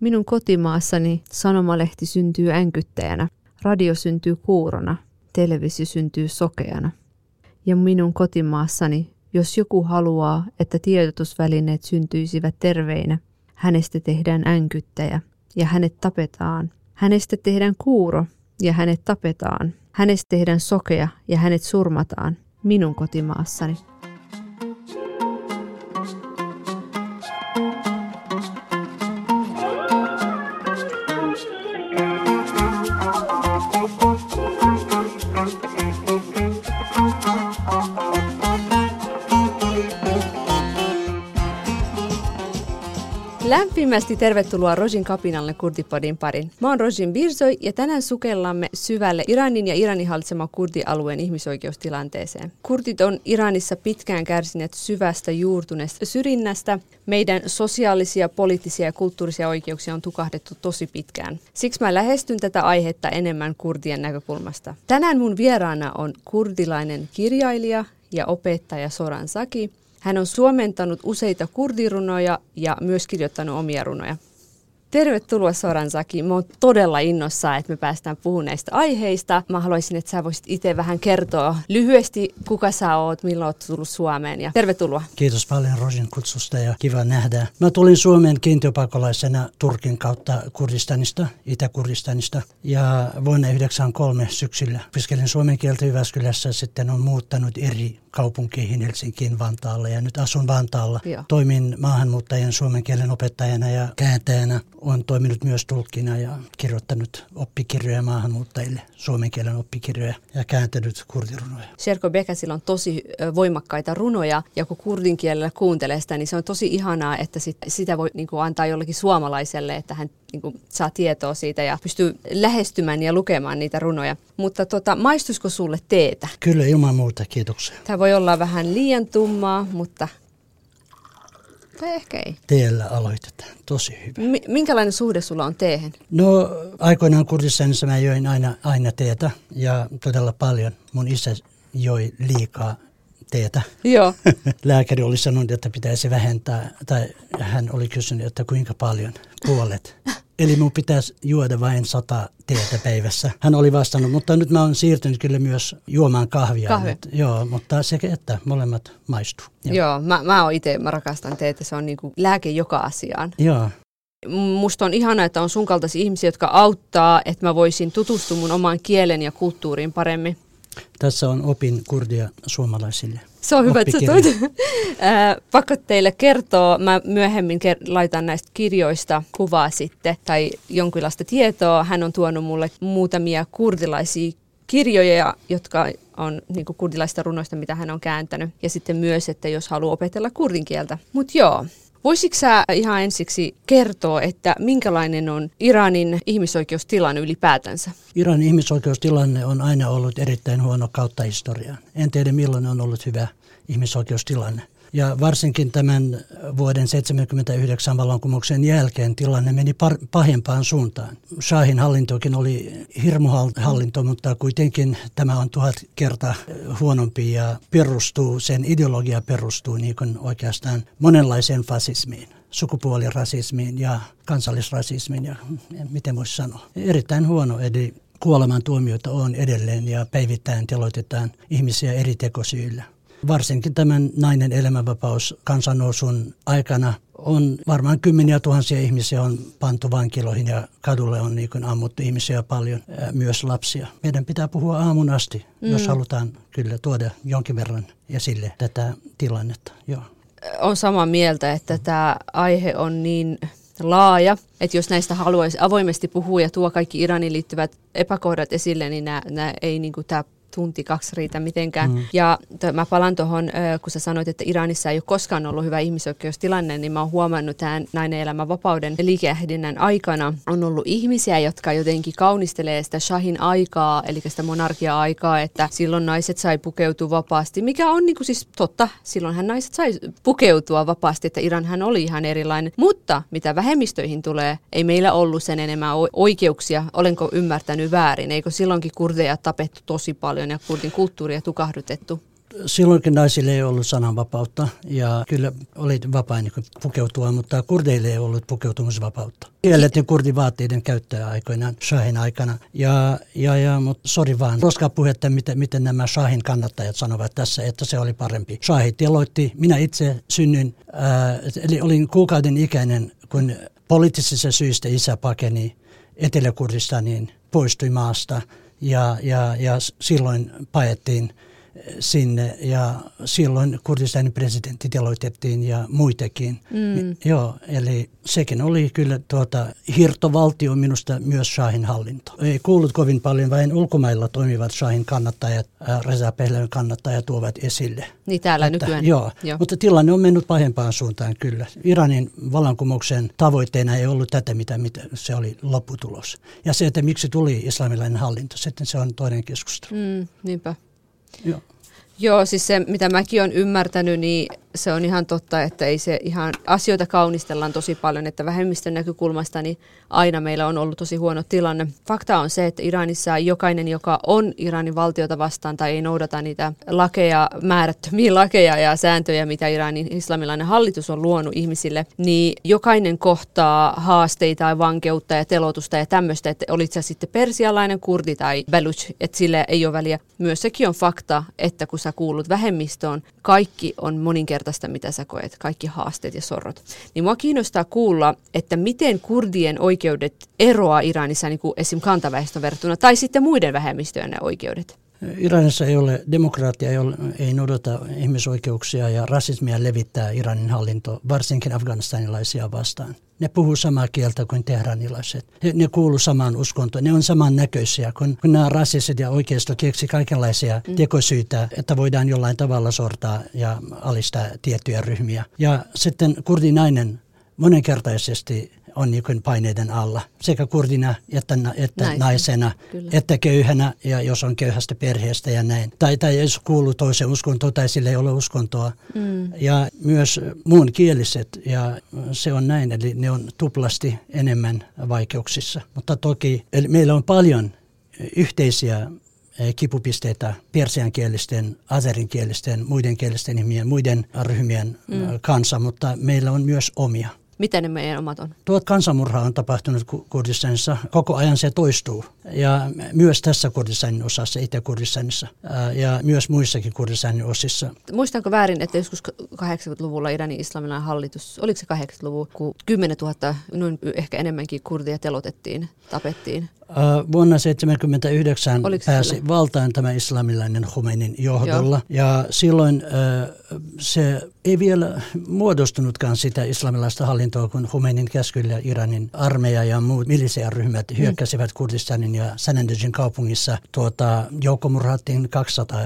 Minun kotimaassani sanomalehti syntyy änkyttäjänä, radio syntyy kuurona, televisio syntyy sokeana. Ja minun kotimaassani, jos joku haluaa, että tiedotusvälineet syntyisivät terveinä, hänestä tehdään änkyttäjä ja hänet tapetaan. Hänestä tehdään kuuro ja hänet tapetaan. Hänestä tehdään sokea ja hänet surmataan minun kotimaassani. Lämpimästi tervetuloa Rojin kapinalle Kurdipodin parin. Mä oon Rojin Birzoi ja tänään sukellamme syvälle Iranin ja Iranin hallitsema kurdialueen ihmisoikeustilanteeseen. Kurdit on Iranissa pitkään kärsineet syvästä juurtuneesta syrjinnästä. Meidän sosiaalisia, poliittisia ja kulttuurisia oikeuksia on tukahdettu tosi pitkään. Siksi mä lähestyn tätä aihetta enemmän kurdien näkökulmasta. Tänään mun vieraana on kurdilainen kirjailija ja opettaja Soran Saki – hän on suomentanut useita kurdirunoja ja myös kirjoittanut omia runoja. Tervetuloa Soran Saki. Mä oon todella innossa, että me päästään puhumaan näistä aiheista. Mä haluaisin, että sä voisit itse vähän kertoa lyhyesti, kuka sä oot, milloin oot tullut Suomeen ja tervetuloa. Kiitos paljon Rosin kutsusta ja kiva nähdä. Mä tulin Suomeen kiintiöpakolaisena Turkin kautta Kurdistanista, Itä-Kurdistanista ja vuonna 1993 syksyllä opiskelin suomen kieltä Jyväskylässä, sitten on muuttanut eri kaupunkeihin Helsinkiin, Vantaalle ja nyt asun Vantaalla. Joo. Toimin maahanmuuttajien suomen kielen opettajana ja kääntäjänä. Olen toiminut myös tulkkina ja kirjoittanut oppikirjoja maahanmuuttajille, suomen kielen oppikirjoja ja kääntänyt kurdirunoja. Serko Bekasilla on tosi voimakkaita runoja ja kun kurdin kielellä kuuntelee sitä, niin se on tosi ihanaa, että sit, sitä voi niin kuin antaa jollekin suomalaiselle, että hän niin kuin, saa tietoa siitä ja pystyy lähestymään ja lukemaan niitä runoja. Mutta tota, maistuisiko sulle teetä? Kyllä, ilman muuta, kiitoksia. Tämä voi olla vähän liian tummaa, mutta tai ehkä ei. Teellä aloitetaan. Tosi hyvä. M- minkälainen suhde sulla on teehen? No aikoinaan Kurdistanissa mä join aina, aina teetä ja todella paljon. Mun isä joi liikaa teetä. Joo. Lääkäri oli sanonut, että pitäisi vähentää, tai hän oli kysynyt, että kuinka paljon, puolet. Eli mun pitäisi juoda vain sata teetä päivässä. Hän oli vastannut, mutta nyt mä oon siirtynyt kyllä myös juomaan kahvia. Kahvi. Mutta, joo, mutta sekä että molemmat maistuu. Joo, joo mä, mä oon itse, mä rakastan teetä, se on niinku lääke joka asiaan. Joo. Musta on ihana, että on sun kaltaisia ihmisiä, jotka auttaa, että mä voisin tutustua mun omaan kielen ja kulttuuriin paremmin. Tässä on opin kurdia suomalaisille. Se on hyvä, että sä. Pakko teille kertoa, mä myöhemmin laitan näistä kirjoista kuvaa sitten tai jonkinlaista tietoa. Hän on tuonut mulle muutamia kurdilaisia kirjoja, jotka on niin kurdilaista runoista, mitä hän on kääntänyt. Ja sitten myös, että jos haluaa opetella kurdin kieltä. Mutta joo, Voisitko sä ihan ensiksi kertoa, että minkälainen on Iranin ihmisoikeustilanne ylipäätänsä? Iranin ihmisoikeustilanne on aina ollut erittäin huono kautta historiaa. En tiedä milloin on ollut hyvä ihmisoikeustilanne. Ja varsinkin tämän vuoden 1979 vallankumouksen jälkeen tilanne meni par- pahempaan suuntaan. Shahin hallintokin oli hirmuhallinto, mutta kuitenkin tämä on tuhat kertaa huonompi ja perustuu, sen ideologia perustuu niin kuin oikeastaan monenlaiseen fasismiin sukupuolirasismiin ja kansallisrasismiin ja miten voisi sanoa. Erittäin huono, eli kuolemantuomioita on edelleen ja päivittäin teloitetaan ihmisiä eri tekosyillä. Varsinkin tämän nainen elämänvapaus kansannousun aikana on varmaan kymmeniä tuhansia ihmisiä on pantu vankiloihin ja kadulle on niin kuin ammuttu ihmisiä paljon, myös lapsia. Meidän pitää puhua aamun asti, mm. jos halutaan kyllä tuoda jonkin verran esille tätä tilannetta. Joo. On samaa mieltä, että tämä aihe on niin laaja, että jos näistä haluaisi avoimesti puhua ja tuo kaikki Iranin liittyvät epäkohdat esille, niin nämä, nämä ei niin kuin tämä tunti, kaksi riitä mitenkään. Mm. Ja to, mä palan tuohon, kun sä sanoit, että Iranissa ei ole koskaan ollut hyvä ihmisoikeustilanne, niin mä oon huomannut tämän nainen elämän vapauden liikehdinnän aikana on ollut ihmisiä, jotka jotenkin kaunistelee sitä Shahin aikaa, eli sitä monarkia-aikaa, että silloin naiset sai pukeutua vapaasti, mikä on niin kuin siis totta, silloinhan naiset sai pukeutua vapaasti, että Iranhan oli ihan erilainen. Mutta mitä vähemmistöihin tulee, ei meillä ollut sen enemmän oikeuksia, olenko ymmärtänyt väärin, eikö silloinkin kurdeja tapettu tosi paljon paljon ja kurdin kulttuuria tukahdutettu? silloinkin naisille ei ollut sananvapautta ja kyllä oli vapaa niin pukeutua, mutta kurdeille ei ollut pukeutumisvapautta. Kiellettiin kurdivaatteiden käyttöä aikoinaan Shahin aikana. Ja, ja, ja mutta sori vaan, roskaa puhetta, miten, miten nämä Shahin kannattajat sanovat tässä, että se oli parempi. Shahit teloitti, minä itse synnyin, ää, eli olin kuukauden ikäinen, kun poliittisista syistä isä pakeni Etelä-Kurdistaniin, poistui maasta ja, ja, ja silloin paettiin sinne ja silloin Kurdistanin presidentti teloitettiin ja muitakin. Mm. Joo, eli sekin oli kyllä tuota, hirtovaltio minusta myös Shahin hallinto. Ei kuullut kovin paljon, vain ulkomailla toimivat Shahin kannattajat, äh, Reza Pehlevin kannattajat tuovat esille. Niin täällä että, nykyään. Joo, joo, mutta tilanne on mennyt pahempaan suuntaan kyllä. Iranin vallankumouksen tavoitteena ei ollut tätä, mitä, mitä se oli lopputulos. Ja se, että miksi tuli islamilainen hallinto, sitten se on toinen keskustelu. Mm, niinpä. Joo. Joo, siis se mitä mäkin olen ymmärtänyt, niin se on ihan totta, että ei se ihan, asioita kaunistellaan tosi paljon, että vähemmistön näkökulmasta niin aina meillä on ollut tosi huono tilanne. Fakta on se, että Iranissa jokainen, joka on Iranin valtiota vastaan tai ei noudata niitä lakeja, määrättömiä lakeja ja sääntöjä, mitä Iranin islamilainen hallitus on luonut ihmisille, niin jokainen kohtaa haasteita ja vankeutta ja telotusta ja tämmöistä, että olit sä sitten persialainen, kurdi tai beluch, että sille ei ole väliä. Myös sekin on fakta, että kun sä kuulut vähemmistöön, kaikki on moninkertaista, mitä sä koet, kaikki haasteet ja sorrot. Niin mua kiinnostaa kuulla, että miten kurdien oikeudet eroaa Iranissa niin kuin esim. kantaväestön verrattuna, tai sitten muiden vähemmistöjen oikeudet. Iranissa ei ole demokraattia, ei, ole, ei noudata ihmisoikeuksia ja rasismia levittää Iranin hallinto, varsinkin afganistanilaisia vastaan. Ne puhuu samaa kieltä kuin tehranilaiset. Ne, ne kuuluu samaan uskontoon. Ne on samannäköisiä, kun, kun nämä rasiset ja oikeisto keksi kaikenlaisia mm. tekosyitä, että voidaan jollain tavalla sortaa ja alistaa tiettyjä ryhmiä. Ja sitten kurdinainen monenkertaisesti on niin paineiden alla, sekä kurdina että, että naisena, naisena että köyhänä, ja jos on köyhästä perheestä ja näin. Tai, tai jos kuuluu toisen uskontoon tai sillä ei ole uskontoa. Mm. Ja myös muun kieliset, ja se on näin, eli ne on tuplasti enemmän vaikeuksissa. Mutta toki eli meillä on paljon yhteisiä eh, kipupisteitä persiankielisten, azerinkielisten, muiden kielisten ihmien, muiden ryhmien mm. kanssa, mutta meillä on myös omia. Mitä ne meidän omat on? Tuot kansanmurha on tapahtunut Kurdistanissa. Koko ajan se toistuu. Ja myös tässä Kurdistanin osassa, Itä-Kurdistanissa. Ja myös muissakin Kurdistanin osissa. Muistanko väärin, että joskus 80-luvulla Iranin islamilainen hallitus, oliko se 80-luvu, kun 10 000, noin ehkä enemmänkin kurdia telotettiin, tapettiin? Vuonna 1979 pääsi sille? valtaan tämä islamilainen Khomeinin johdolla. Joo. Ja silloin se ei vielä muodostunutkaan sitä islamilaista hallintoa, kun Khomeinin käskyllä Iranin armeija ja muut milisiaryhmät mm. hyökkäsivät Kurdistanin ja Sanandejin kaupungissa. Tuota, joukkomurhattiin 200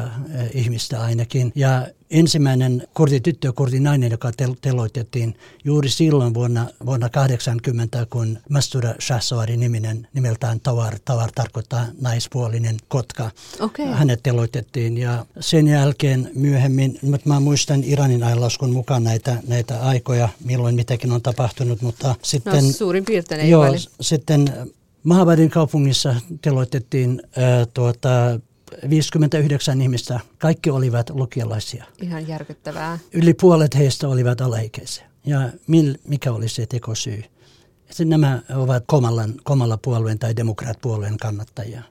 ihmistä ainakin. Ja ensimmäinen kurdityttö ja kurdinainen, joka tel- teloitettiin juuri silloin vuonna, vuonna 80, kun Mastura Shahsawari niminen, nimeltään Tawar, Tawar tarkoittaa naispuolinen kotka. Okay. Hänet teloitettiin ja sen jälkeen myöhemmin, mutta mä muistan Iranin ajanlaskun mukaan näitä, näitä aikoja, milloin mitäkin on tapahtunut, mutta sitten... No, suurin piirtein ei joo, sitten Mahabadin kaupungissa teloitettiin äh, tuota, 59 ihmistä, kaikki olivat lukialaisia. Ihan järkyttävää. Yli puolet heistä olivat alaikäisiä. Ja mikä oli se tekosyy? Sitten nämä ovat Komalan, Komalla puolueen tai demokraatpuolueen kannattajia.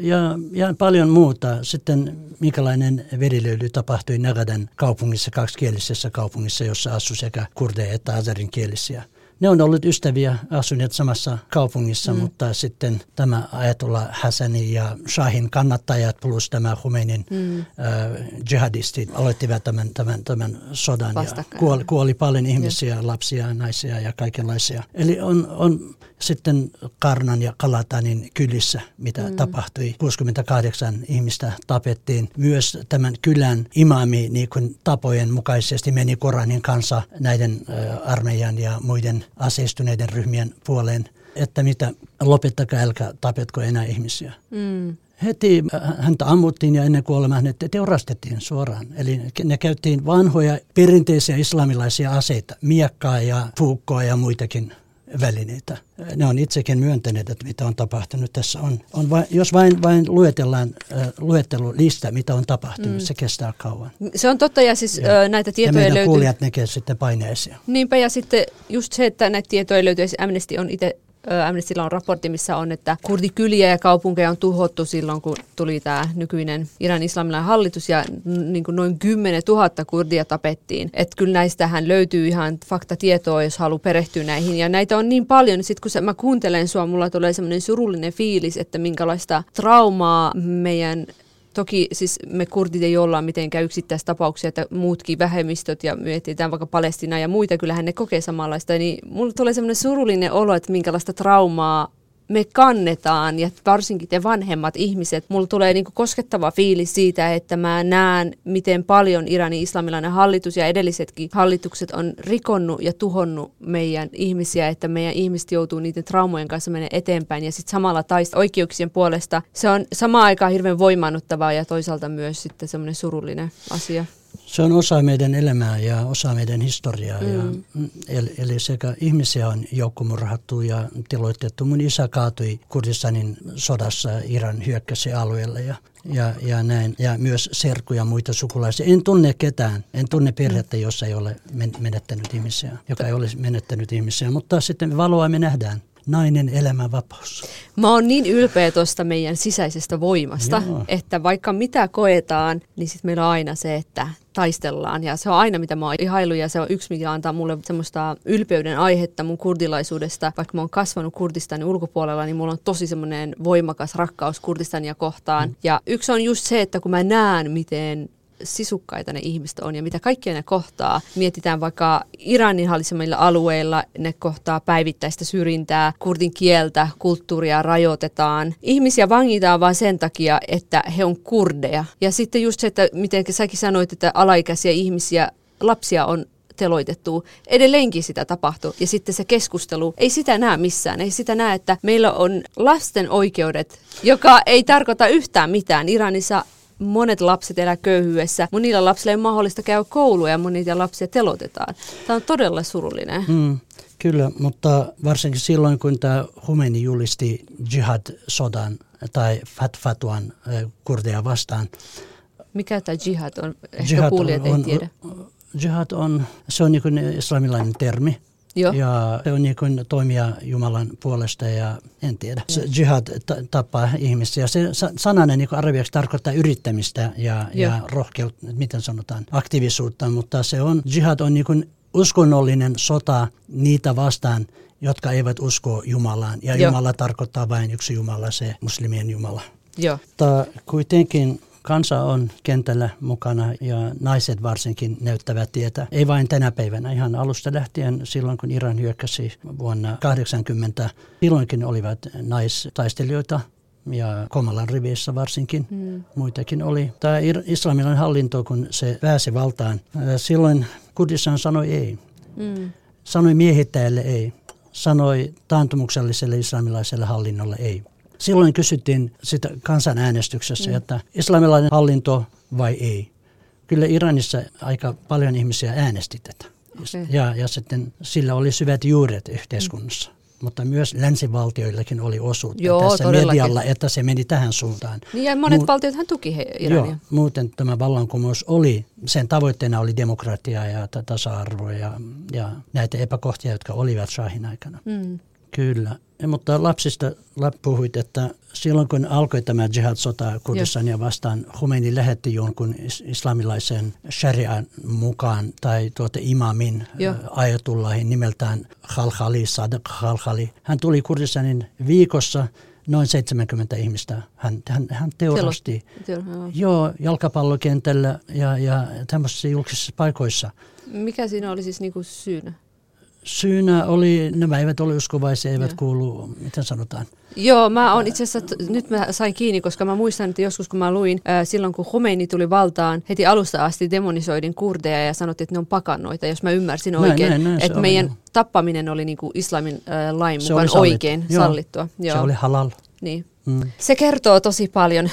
Ja, ja paljon muuta. Sitten minkälainen verilöyly tapahtui Nagadan kaupungissa, kaksikielisessä kaupungissa, jossa asui sekä kurdeja että azerinkielisiä ne on ollut ystäviä, asuneet samassa kaupungissa, mm. mutta sitten tämä ajatulla Hassani ja Shahin kannattajat plus tämä Khomeinin mm. äh, jihadistit aloittivat tämän, tämän, tämän sodan Vastakkain. ja kuoli, kuoli paljon ihmisiä, mm. lapsia, naisia ja kaikenlaisia. Eli on, on sitten Karnan ja Kalatanin kylissä, mitä mm. tapahtui. 68 ihmistä tapettiin. Myös tämän kylän imami niin kuin tapojen mukaisesti meni Koranin kanssa näiden armeijan ja muiden aseistuneiden ryhmien puoleen, että mitä lopettakaa, älkää tapetko enää ihmisiä. Mm. Heti häntä ammuttiin ja ennen kuolemaa hänet teurastettiin suoraan. Eli ne käyttiin vanhoja perinteisiä islamilaisia aseita, miekkaa ja puukkoa ja muitakin välineitä. Ne on itsekin myöntäneet, että mitä on tapahtunut. Tässä on, on vain, jos vain, vain luetellaan äh, luettelulista, mitä on tapahtunut, mm. se kestää kauan. Se on totta ja siis ja, näitä tietoja ja löytyy. kuulijat näkee sitten paineisia. Niinpä ja sitten just se, että näitä tietoja löytyy. Amnesty on itse Amnestyllä on raportti, missä on, että kurdikyliä ja kaupunkeja on tuhottu silloin, kun tuli tämä nykyinen Iran islamilainen hallitus ja niin kuin noin 10 000 kurdia tapettiin. Että kyllä näistähän löytyy ihan faktatietoa, jos haluaa perehtyä näihin. Ja näitä on niin paljon, niin sitten kun mä kuuntelen sua, mulla tulee semmoinen surullinen fiilis, että minkälaista traumaa meidän Toki siis me kurdit ei olla mitenkään yksittäistapauksia, että muutkin vähemmistöt ja mietitään vaikka Palestina ja muita, kyllähän ne kokee samanlaista. Niin mulla tulee semmoinen surullinen olo, että minkälaista traumaa me kannetaan ja varsinkin te vanhemmat ihmiset, mulla tulee niinku koskettava fiilis siitä, että mä näen, miten paljon Iranin islamilainen hallitus ja edellisetkin hallitukset on rikonnut ja tuhonnut meidän ihmisiä, että meidän ihmiset joutuu niiden traumojen kanssa menemään eteenpäin ja sitten samalla taista oikeuksien puolesta. Se on samaan aikaan hirveän voimaannuttavaa ja toisaalta myös sitten semmoinen surullinen asia. Se on osa meidän elämää ja osa meidän historiaa. Mm. Ja, eli, eli sekä ihmisiä on joukkomurhattu ja tiloitettu. Mun isä kaatui Kurdistanin sodassa Iran hyökkäsi alueelle ja, ja, ja näin. Ja myös serkku ja muita sukulaisia. En tunne ketään. En tunne perhettä, mm. jossa ei ole menettänyt ihmisiä, joka ei ole menettänyt ihmisiä. Mutta sitten valoa me nähdään nainen elämän vapaus. Mä oon niin ylpeä tuosta meidän sisäisestä voimasta, Joo. että vaikka mitä koetaan, niin sitten meillä on aina se, että taistellaan. Ja se on aina, mitä mä oon ihailu ja se on yksi, mikä antaa mulle semmoista ylpeyden aihetta mun kurdilaisuudesta. Vaikka mä oon kasvanut Kurdistanin ulkopuolella, niin mulla on tosi semmoinen voimakas rakkaus Kurdistania kohtaan. Mm. Ja yksi on just se, että kun mä näen, miten sisukkaita ne ihmiset on ja mitä kaikkia ne kohtaa. Mietitään vaikka Iranin hallitsemilla alueilla, ne kohtaa päivittäistä syrjintää, kurdin kieltä, kulttuuria rajoitetaan. Ihmisiä vangitaan vain sen takia, että he on kurdeja. Ja sitten just se, että miten säkin sanoit, että alaikäisiä ihmisiä, lapsia on teloitettu. Edelleenkin sitä tapahtuu. Ja sitten se keskustelu, ei sitä näe missään. Ei sitä näe, että meillä on lasten oikeudet, joka ei tarkoita yhtään mitään. Iranissa monet lapset elää köyhyydessä. Monilla lapsilla ei ole mahdollista käydä koulua ja monia lapsia telotetaan. Tämä on todella surullinen. Mm, kyllä, mutta varsinkin silloin, kun tämä Humeni julisti jihad-sodan tai fatfatuan kurdeja vastaan. Mikä tämä jihad on? Ehkä jihad kuulijat on, ei tiedä. Jihad on, se on niin islamilainen termi Joo. Ja se on niin kuin toimia Jumalan puolesta ja en tiedä. Se jihad tappaa ihmisiä. Se sananen niin arabiaksi tarkoittaa yrittämistä ja, ja rohkeutta, miten sanotaan, aktiivisuutta, mutta se on, jihad on niin kuin uskonnollinen sota niitä vastaan, jotka eivät usko Jumalaan. Ja Joo. Jumala tarkoittaa vain yksi Jumala, se muslimien Jumala. Joo. Mutta kuitenkin kansa on kentällä mukana ja naiset varsinkin näyttävät tietä. Ei vain tänä päivänä, ihan alusta lähtien silloin kun Iran hyökkäsi vuonna 80. Silloinkin olivat naistaistelijoita ja Komalan rivissä varsinkin, mm. muitakin oli. Tämä islamilainen hallinto, kun se pääsi valtaan, silloin Kurdistan sanoi ei. Mm. Sanoi miehittäjälle ei. Sanoi taantumukselliselle islamilaiselle hallinnolle ei. Silloin kysyttiin sitä kansanäänestyksessä, mm. että islamilainen hallinto vai ei. Kyllä Iranissa aika paljon ihmisiä äänesti tätä. Okay. Ja, ja sitten sillä oli syvät juuret yhteiskunnassa. Mm. Mutta myös länsivaltioillakin oli osuutta Joo, tässä todellakin. medialla, että se meni tähän suuntaan. Niin ja monet Mu- valtiothan tuki he, Irania. Joo, muuten tämä vallankumous oli, sen tavoitteena oli demokratia ja tasa-arvo ja, ja näitä epäkohtia, jotka olivat Shahin aikana. Mm. Kyllä. Mutta lapsista puhuit, että silloin kun alkoi tämä jihad-sota Kurdistania vastaan, Khomeini lähetti jonkun islamilaisen sharian mukaan tai tuota imamin Joo. ajatullahin nimeltään Khalkhali, Sadek Khalkhali. Hän tuli Kurdistanin viikossa noin 70 ihmistä. Hän, hän, hän teurasti Joo, jalkapallokentällä ja, ja tämmöisissä julkisissa paikoissa. Mikä siinä oli siis niinku syynä? Syynä oli, nämä eivät ole uskovaisia, eivät kuulu, miten sanotaan? Joo, mä on itse asiassa, nyt mä sain kiinni, koska mä muistan, että joskus kun mä luin, äh, silloin kun Khomeini tuli valtaan, heti alusta asti demonisoidin kurdeja ja sanottiin, että ne on pakannoita, jos mä ymmärsin oikein. Näin, näin, että meidän oli. tappaminen oli niin kuin islamin äh, lain mukaan oikein Joo, sallittua. Joo. Se oli halal. Niin. Mm. Se kertoo tosi paljon.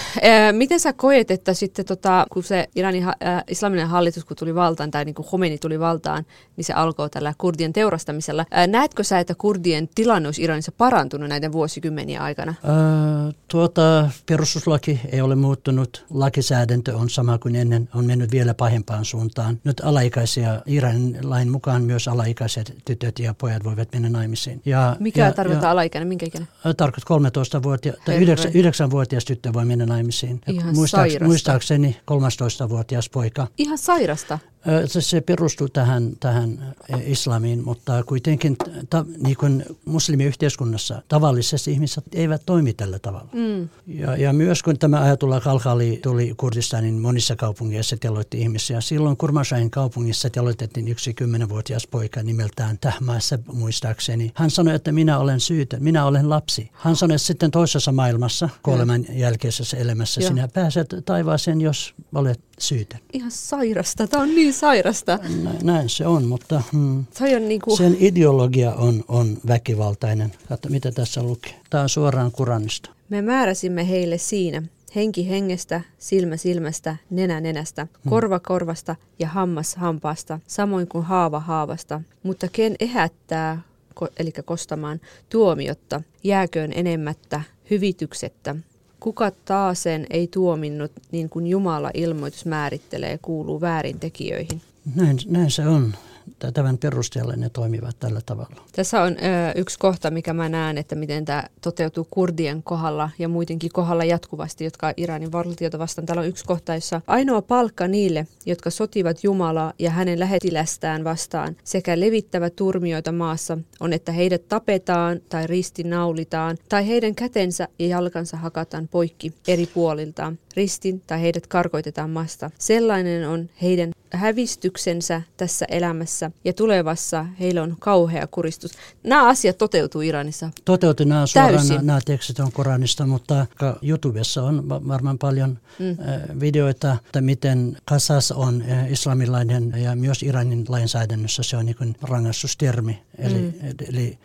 Miten sä koet, että sitten tota, kun se Iranin äh, islaminen hallitus kun tuli valtaan, tai niin kuin Khomeini tuli valtaan, niin se alkoi tällä kurdien teurastamisella. Äh, näetkö sä, että kurdien tilanne olisi Iranissa parantunut näiden vuosikymmenien aikana? Äh, tuota, perustuslaki ei ole muuttunut. Lakisäädäntö on sama kuin ennen, on mennyt vielä pahempaan suuntaan. Nyt alaikäisiä, Iranin lain mukaan myös alaikäiset tytöt ja pojat voivat mennä naimisiin. Ja, Mikä ja, tarkoittaa ja, alaikäinen? Minkä ikäinen? Tarkoittaa 13-vuotias, tai 9-vuotias tyttö voi mennä naimisiin. Ihan muistaaks, muistaakseni 13-vuotias poika. Ihan sairasta. Se, se perustuu tähän, tähän islamiin, mutta kuitenkin ta, niin kuin muslimiyhteiskunnassa tavallisesti ihmiset eivät toimi tällä tavalla. Mm. Ja, ja myös kun tämä ajatulla Kalkali tuli Kurdistanin monissa kaupungeissa teloitti ihmisiä. Silloin Kurmashain kaupungissa teloitettiin yksi kymmenenvuotias poika nimeltään Tähmäessä muistaakseni. Hän sanoi, että minä olen syytön, minä olen lapsi. Hän sanoi, että sitten toisessa maailmassa, kuoleman jälkeisessä elämässä, Joo. sinä pääset taivaaseen, jos olet syytön. Ihan sairasta, tämä on niin sairasta. Näin, näin se on, mutta hmm, on niin kuin... sen ideologia on, on väkivaltainen. Katso, mitä tässä lukee. Tämä on suoraan Kuranista. Me määräsimme heille siinä, henki hengestä, silmä silmästä, nenä nenästä, hmm. korva korvasta ja hammas hampaasta, samoin kuin haava haavasta. Mutta ken ehättää, eli kostamaan tuomiotta, jääköön enemmättä, hyvityksettä, Kuka taasen ei tuominnut, niin kuin Jumala ilmoitus määrittelee, kuuluu väärintekijöihin. Näin, näin se on tämän perusteella ne toimivat tällä tavalla. Tässä on ö, yksi kohta, mikä mä näen, että miten tämä toteutuu kurdien kohdalla ja muidenkin kohdalla jatkuvasti, jotka Iranin valtiota vastaan. Täällä on yksi kohta, jossa ainoa palkka niille, jotka sotivat Jumalaa ja hänen lähetilästään vastaan sekä levittävät turmioita maassa, on, että heidät tapetaan tai ristinaulitaan tai heidän kätensä ja jalkansa hakataan poikki eri puoliltaan ristin tai heidät karkoitetaan maasta. Sellainen on heidän hävistyksensä tässä elämässä ja tulevassa heillä on kauhea kuristus. Nämä asiat toteutuu Iranissa Toteutuu nämä suoraan, nämä, nämä tekstit on Koranista, mutta YouTubessa on varmaan paljon mm. videoita, että miten kasas on islamilainen ja myös Iranin lainsäädännössä se on niin rangaistustermi. Eli, mm. eli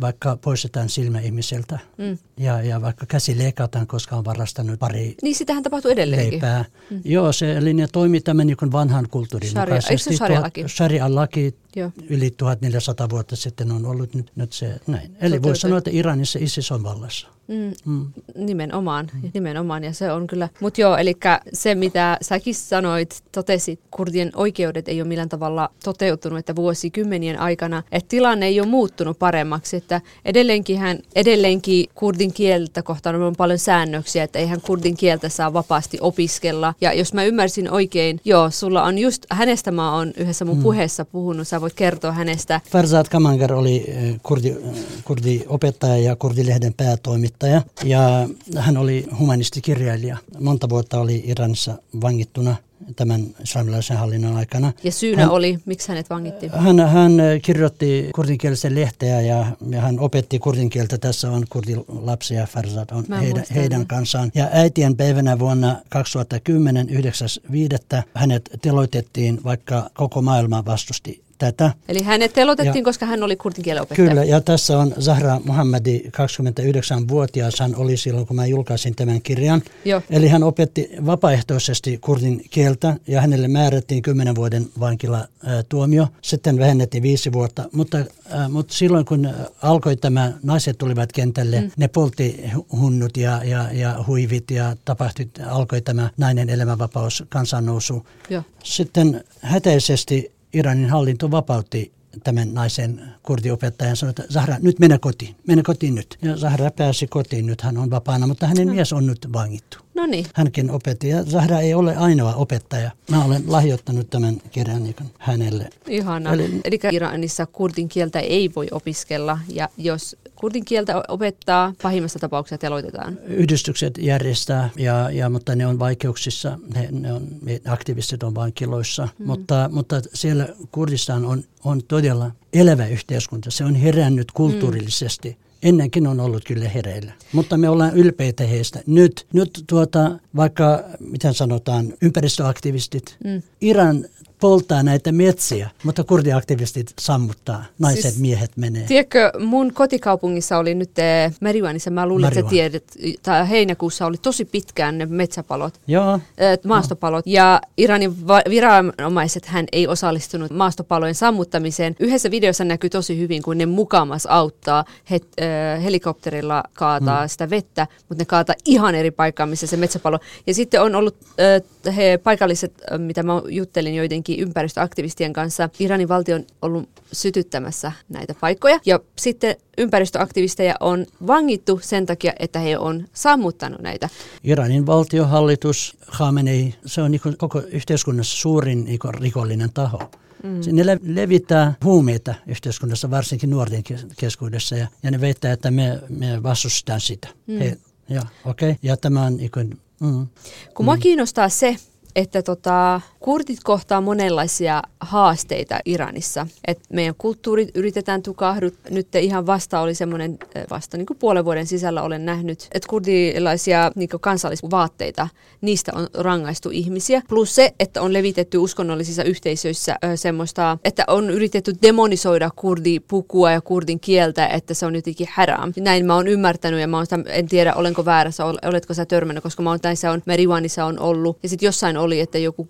vaikka poistetaan silmä ihmiseltä mm. Ja, ja vaikka käsi leikataan, koska on varastanut pari Niin sitähän tapahtuu edelleenkin. Leipää. Mm. Joo, se linja toimii tämän niin vanhan kulttuurin Sharia. mukaisesti. Eikö se sharia-laki? Sharia-laki Joo. yli 1400 vuotta sitten on ollut nyt, nyt se näin. Eli voisi sanoa, että Iranissa ISIS on vallassa. Mm, mm. Nimenomaan, mm. nimenomaan, ja se on kyllä. Mutta joo, eli se mitä säkin sanoit, totesit, kurdien oikeudet ei ole millään tavalla toteutunut, että vuosikymmenien aikana, että tilanne ei ole muuttunut paremmaksi, että edelleenkin, hän, edelleenkin kurdin kieltä kohtaan on paljon säännöksiä, että eihän kurdin kieltä saa vapaasti opiskella, ja jos mä ymmärsin oikein, joo, sulla on just, hänestä mä oon yhdessä mun mm. puheessa puhunut, sä voit kertoa hänestä. Farzad Kamangar oli eh, kurdi, eh, kurdiopettaja ja kurdilehden päätoimittaja ja hän oli humanistikirjailija. Monta vuotta oli Iranissa vangittuna tämän islamilaisen hallinnon aikana. Ja syynä hän, oli, miksi hänet vangittiin? Hän, hän kirjoitti kurdinkielisen lehteä ja, ja hän opetti kurdinkieltä. Tässä on kurdilapsia, Farzad on heidän, heidän kanssaan. Ja äitien päivänä vuonna 2010, 9.5. hänet teloitettiin, vaikka koko maailma vastusti tätä. Eli hänet telotettiin, ja, koska hän oli kurdin. Kyllä, ja tässä on Zahra Muhammadi, 29-vuotias. Hän oli silloin, kun mä julkaisin tämän kirjan. Jo. Eli hän opetti vapaaehtoisesti kurdin kieltä, ja hänelle määrättiin 10 vuoden vankila tuomio. Sitten vähennettiin viisi vuotta. Mutta, äh, mutta silloin, kun alkoi tämä, naiset tulivat kentälle, mm. ne poltti hunnut ja, ja, ja huivit, ja tapahtui, alkoi tämä nainen elämänvapaus, kansannousu. Jo. Sitten hätäisesti Iranin hallinto vapautti tämän naisen kurdiopettajan sanoi, että Zahra, nyt mene kotiin, mene kotiin nyt. Ja Zahra pääsi kotiin, nyt hän on vapaana, mutta hänen no. mies on nyt vangittu. No niin. Hänkin opetti ja Zahra ei ole ainoa opettaja. Mä olen lahjoittanut tämän kirjan hänelle. Ihana. Eli, Eli Iranissa kurdin kieltä ei voi opiskella ja jos kurdin kieltä opettaa, pahimmassa tapauksessa teloitetaan. Yhdistykset järjestää, ja, ja, mutta ne on vaikeuksissa, ne, ne on, aktivistit on vankiloissa, mm. mutta, mutta siellä Kurdistan on, on todella elävä yhteiskunta. Se on herännyt kulttuurillisesti. Mm ennenkin on ollut kyllä hereillä. Mutta me ollaan ylpeitä heistä. Nyt, nyt tuota, vaikka, miten sanotaan, ympäristöaktivistit, mm. Iran polttaa näitä metsiä, mutta kurdiaktivistit sammuttaa. Naiset, siis, miehet menee. Tiedätkö, mun kotikaupungissa oli nyt eh, Merivanissa, mä luulen, että tiedät, tai heinäkuussa oli tosi pitkään ne metsäpalot, Joo. Eh, maastopalot, ja Iranin viranomaiset hän ei osallistunut maastopalojen sammuttamiseen. Yhdessä videossa näkyy tosi hyvin, kun ne mukamas auttaa, he, äh, helikopterilla kaataa mm. sitä vettä, mutta ne kaataa ihan eri paikkaan, missä se metsäpalo. Ja sitten on ollut äh, he paikalliset, mitä mä juttelin joidenkin ympäristöaktivistien kanssa, Iranin valtio on ollut sytyttämässä näitä paikkoja. Ja sitten ympäristöaktivisteja on vangittu sen takia, että he on sammuttanut näitä. Iranin valtiohallitus, Khamenei, se on niin koko yhteiskunnassa suurin niin rikollinen taho. Mm. Ne levittää huumeita yhteiskunnassa, varsinkin nuorten keskuudessa, ja, ja ne väittää, että me, me vastustetaan sitä. Mm. He, ja, okay. ja tämä on niin kuin, mm. Kun mm. mua kiinnostaa se, että tota, kurdit kohtaa monenlaisia haasteita Iranissa. Et meidän kulttuurit yritetään tukahdut. Nyt ihan vasta oli semmoinen, vasta niin kuin puolen vuoden sisällä olen nähnyt, että kurdilaisia niin kansallisvaatteita, niistä on rangaistu ihmisiä. Plus se, että on levitetty uskonnollisissa yhteisöissä ö, semmoista, että on yritetty demonisoida kurdipukua ja kurdin kieltä, että se on jotenkin haram. Näin mä oon ymmärtänyt ja mä oon sitä, en tiedä olenko väärässä, oletko sä törmännyt, koska mä oon näissä on, Meriwanissa on ollut. Ja sitten jossain oli, että joku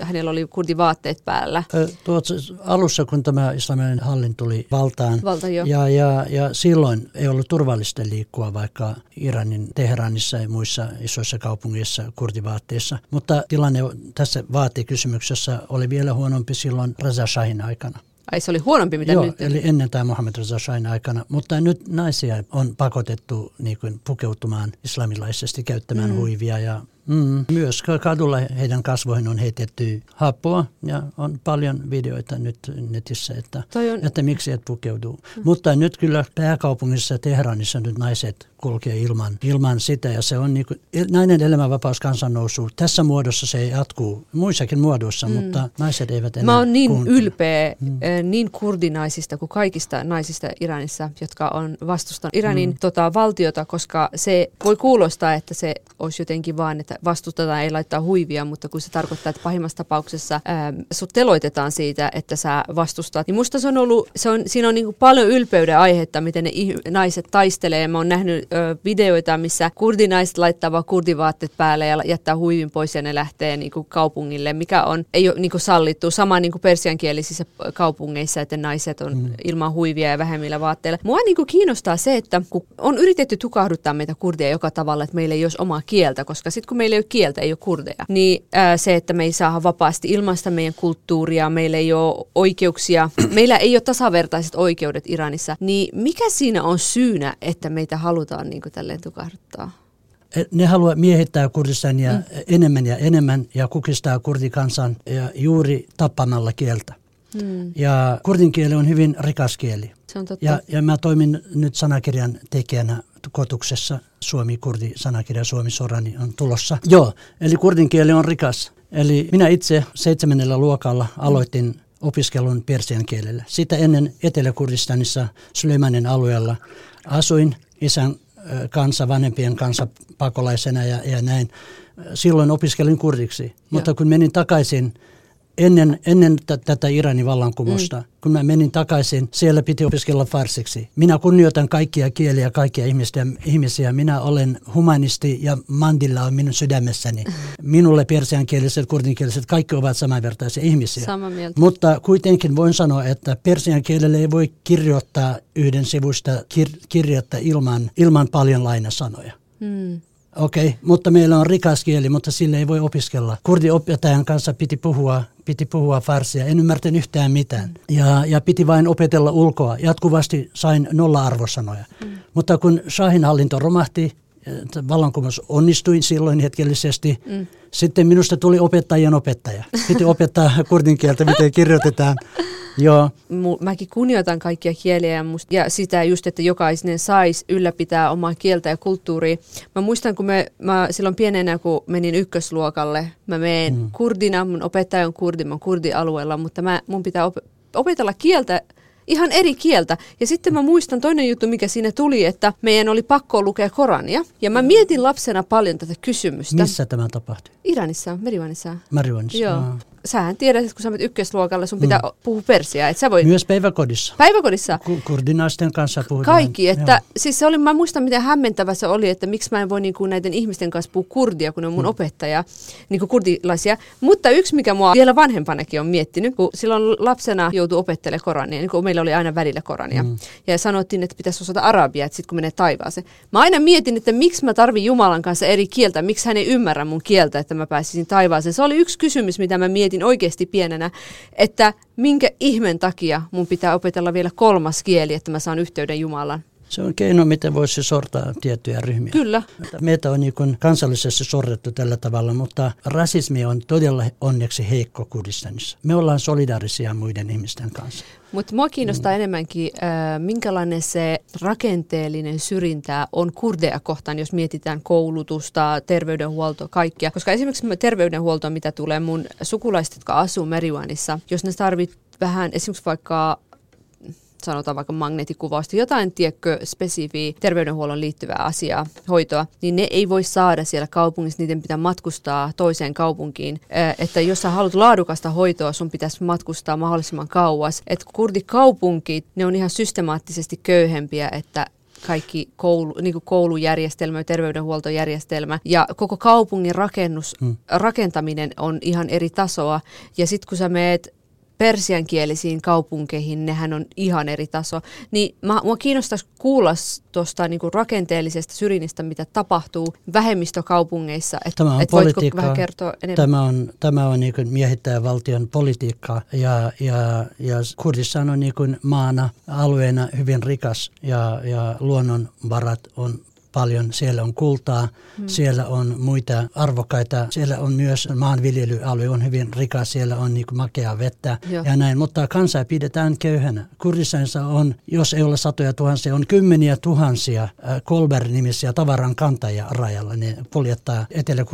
hänellä oli kurdivaatteet päällä. Tuot, alussa, kun tämä islaminen hallin tuli valtaan, Valta, jo. ja, ja, ja silloin ei ollut turvallista liikkua vaikka Iranin Teheranissa ja muissa isoissa kaupungeissa kurdivaatteissa. Mutta tilanne tässä vaatikysymyksessä oli vielä huonompi silloin Reza Shahin aikana. Ai se oli huonompi mitä Joo, nyt? eli ennen tämä Mohammed Reza Shahin aikana. Mutta nyt naisia on pakotettu niin kuin, pukeutumaan islamilaisesti, käyttämään mm. huivia ja Mm. Myös kadulla heidän kasvoihin on heitetty happoa ja on paljon videoita nyt netissä, että, on... että miksi et pukeudu. Mm. Mutta nyt kyllä pääkaupungissa Teheranissa nyt naiset kulkee ilman, ilman sitä ja se on niin kuin, nainen elämänvapaus kansannousu. Tässä muodossa se jatkuu, muissakin muodoissa, mm. mutta naiset eivät enää Mä oon niin kuuntele. ylpeä mm. niin kurdinaisista kuin kaikista naisista Iranissa, jotka on vastustanut Iranin mm. tota, valtiota, koska se voi kuulostaa, että se olisi jotenkin vaan, että vastustetaan, ei laittaa huivia, mutta kun se tarkoittaa, että pahimmassa tapauksessa ää, sut teloitetaan siitä, että sä vastustat, niin musta se on ollut, se on, siinä on niin kuin paljon ylpeyden aihetta, miten ne naiset taistelee. Mä oon nähnyt ö, videoita, missä kurdinaiset laittaa vaan kurdivaatteet päälle ja jättää huivin pois ja ne lähtee niin kuin kaupungille, mikä on, ei ole niin kuin sallittu. Sama niin kuin persiankielisissä kaupungeissa, että naiset on mm. ilman huivia ja vähemmillä vaatteilla. Mua niin kuin kiinnostaa se, että kun on yritetty tukahduttaa meitä kurdia joka tavalla, että meillä ei olisi omaa kieltä, koska sitten kun meillä ei ole kieltä, ei ole kurdeja, niin ää, se, että me ei saa vapaasti ilmaista meidän kulttuuria, meillä ei ole oikeuksia, meillä ei ole tasavertaiset oikeudet Iranissa, niin mikä siinä on syynä, että meitä halutaan niin kuin tälleen tukahduttaa? E, ne haluaa miehittää Kurdistania mm. enemmän ja enemmän ja kukistaa kurdikansan ja juuri tappamalla kieltä. Mm. Ja kurdin kieli on hyvin rikas kieli. Se on totta. Ja, ja mä toimin nyt sanakirjan tekijänä kotuksessa Suomi-kurdi sanakirja Suomi Sorani on tulossa. Joo, eli kurdin kieli on rikas. Eli minä itse seitsemännellä luokalla aloitin opiskelun persian kielellä. Sitä ennen Etelä-Kurdistanissa Sylemanin alueella asuin isän kanssa, vanhempien kanssa pakolaisena ja, ja näin. Silloin opiskelin kurdiksi, mutta kun menin takaisin ennen, ennen t- tätä Iranin vallankumousta, mm. kun mä menin takaisin, siellä piti opiskella farsiksi. Minä kunnioitan kaikkia kieliä, kaikkia ihmisiä. ihmisiä. Minä olen humanisti ja Mandilla on minun sydämessäni. Mm. Minulle persiankieliset, kurdinkieliset, kaikki ovat samanvertaisia ihmisiä. Sama mieltä. Mutta kuitenkin voin sanoa, että persian kielellä ei voi kirjoittaa yhden sivusta kir- kirjettä ilman, ilman paljon lainasanoja. Mm. Okei, okay, mutta meillä on rikas kieli, mutta sille ei voi opiskella. Kurdiopettajan kanssa piti puhua, piti puhua farsia. En ymmärtänyt yhtään mitään. Ja, ja piti vain opetella ulkoa. Jatkuvasti sain nolla-arvosanoja. Mm. Mutta kun Shahin hallinto romahti, vallankumous onnistui silloin hetkellisesti. Mm. Sitten minusta tuli opettajien opettaja. Piti opettaa kurdin kieltä, miten kirjoitetaan. Joo. Mäkin kunnioitan kaikkia kieliä ja, must, ja sitä just, että jokainen saisi ylläpitää omaa kieltä ja kulttuuria. Mä muistan, kun me, mä silloin pienenä, kun menin ykkösluokalle, mä menen mm. kurdina, mun opettaja on kurdi, mä kurdialueella, mutta mä, mun pitää op- opetella kieltä ihan eri kieltä. Ja sitten mä muistan toinen juttu, mikä siinä tuli, että meidän oli pakko lukea Korania. Ja mä mietin lapsena paljon tätä kysymystä. Missä tämä tapahtui? Iranissa, Merivanissa. Merivanissa, Joo. Sähän tiedät, että kun sä menet ykkösluokalle, sun pitää mm. puhua persiaa. Et sä voi... Myös päiväkodissa. Päiväkodissa? Ku- kurdinaisten kanssa puhutaan. Kaikki. Että, siis se oli, mä muistan, miten hämmentävä se oli, että miksi mä en voi niin kuin näiden ihmisten kanssa puhua kurdia, kun ne on mun mm. opettaja, niin kuin kurdilaisia. Mutta yksi, mikä mua vielä vanhempanakin on miettinyt, kun silloin lapsena joutui opettelemaan Korania, niin kuin meillä oli aina välillä Korania. Mm. Ja sanottiin, että pitäisi osata arabia, että sitten kun menee taivaaseen. Mä aina mietin, että miksi mä tarvin Jumalan kanssa eri kieltä, miksi hän ei ymmärrä mun kieltä, että mä pääsisin taivaaseen. Se oli yksi kysymys, mitä mä mietin oikeasti pienenä, että minkä ihmen takia mun pitää opetella vielä kolmas kieli, että mä saan yhteyden Jumalan. Se on keino, miten voisi sortaa tiettyjä ryhmiä. Kyllä. Meitä on niin kansallisesti sorrettu tällä tavalla, mutta rasismi on todella onneksi heikko Kurdistanissa. Me ollaan solidaarisia muiden ihmisten kanssa. Mutta mua kiinnostaa mm. enemmänkin, äh, minkälainen se rakenteellinen syrjintää on kurdeja kohtaan, jos mietitään koulutusta, terveydenhuoltoa, kaikkia. Koska esimerkiksi terveydenhuoltoa, mitä tulee mun sukulaiset, jotka asuu Meriwanissa, jos ne tarvit vähän esimerkiksi vaikka sanotaan vaikka magneettikuvausta, jotain tiedätkö, spesifiä terveydenhuollon liittyvää asiaa, hoitoa, niin ne ei voi saada siellä kaupungissa, niiden pitää matkustaa toiseen kaupunkiin. Että jos sä haluat laadukasta hoitoa, sun pitäisi matkustaa mahdollisimman kauas. Että kurdikaupunkit, ne on ihan systemaattisesti köyhempiä, että kaikki koulu, niin kuin koulujärjestelmä ja terveydenhuoltojärjestelmä ja koko kaupungin rakennus, hmm. rakentaminen on ihan eri tasoa. Ja sitten kun sä meet persiankielisiin kaupunkeihin, nehän on ihan eri taso. Niin mä, mua kiinnostaisi kuulla tuosta niinku rakenteellisesta syrjinnistä, mitä tapahtuu vähemmistökaupungeissa. Et, tämä on et politiikkaa. vähän kertoa enemmän? Tämä on, tämä on niin miehittäjä valtion politiikkaa ja, ja, ja Kurdistan on niin maana, alueena hyvin rikas ja, ja luonnonvarat on paljon. Siellä on kultaa, hmm. siellä on muita arvokkaita, siellä on myös maanviljelyalue on hyvin rikas, siellä on niin makea vettä Joo. ja näin, mutta kansa pidetään köyhänä. Kurdistanissa on, jos ei ole satoja tuhansia, on kymmeniä tuhansia äh, Kolber-nimisiä tavaran kantajia rajalla. Ne kuljettaa etelä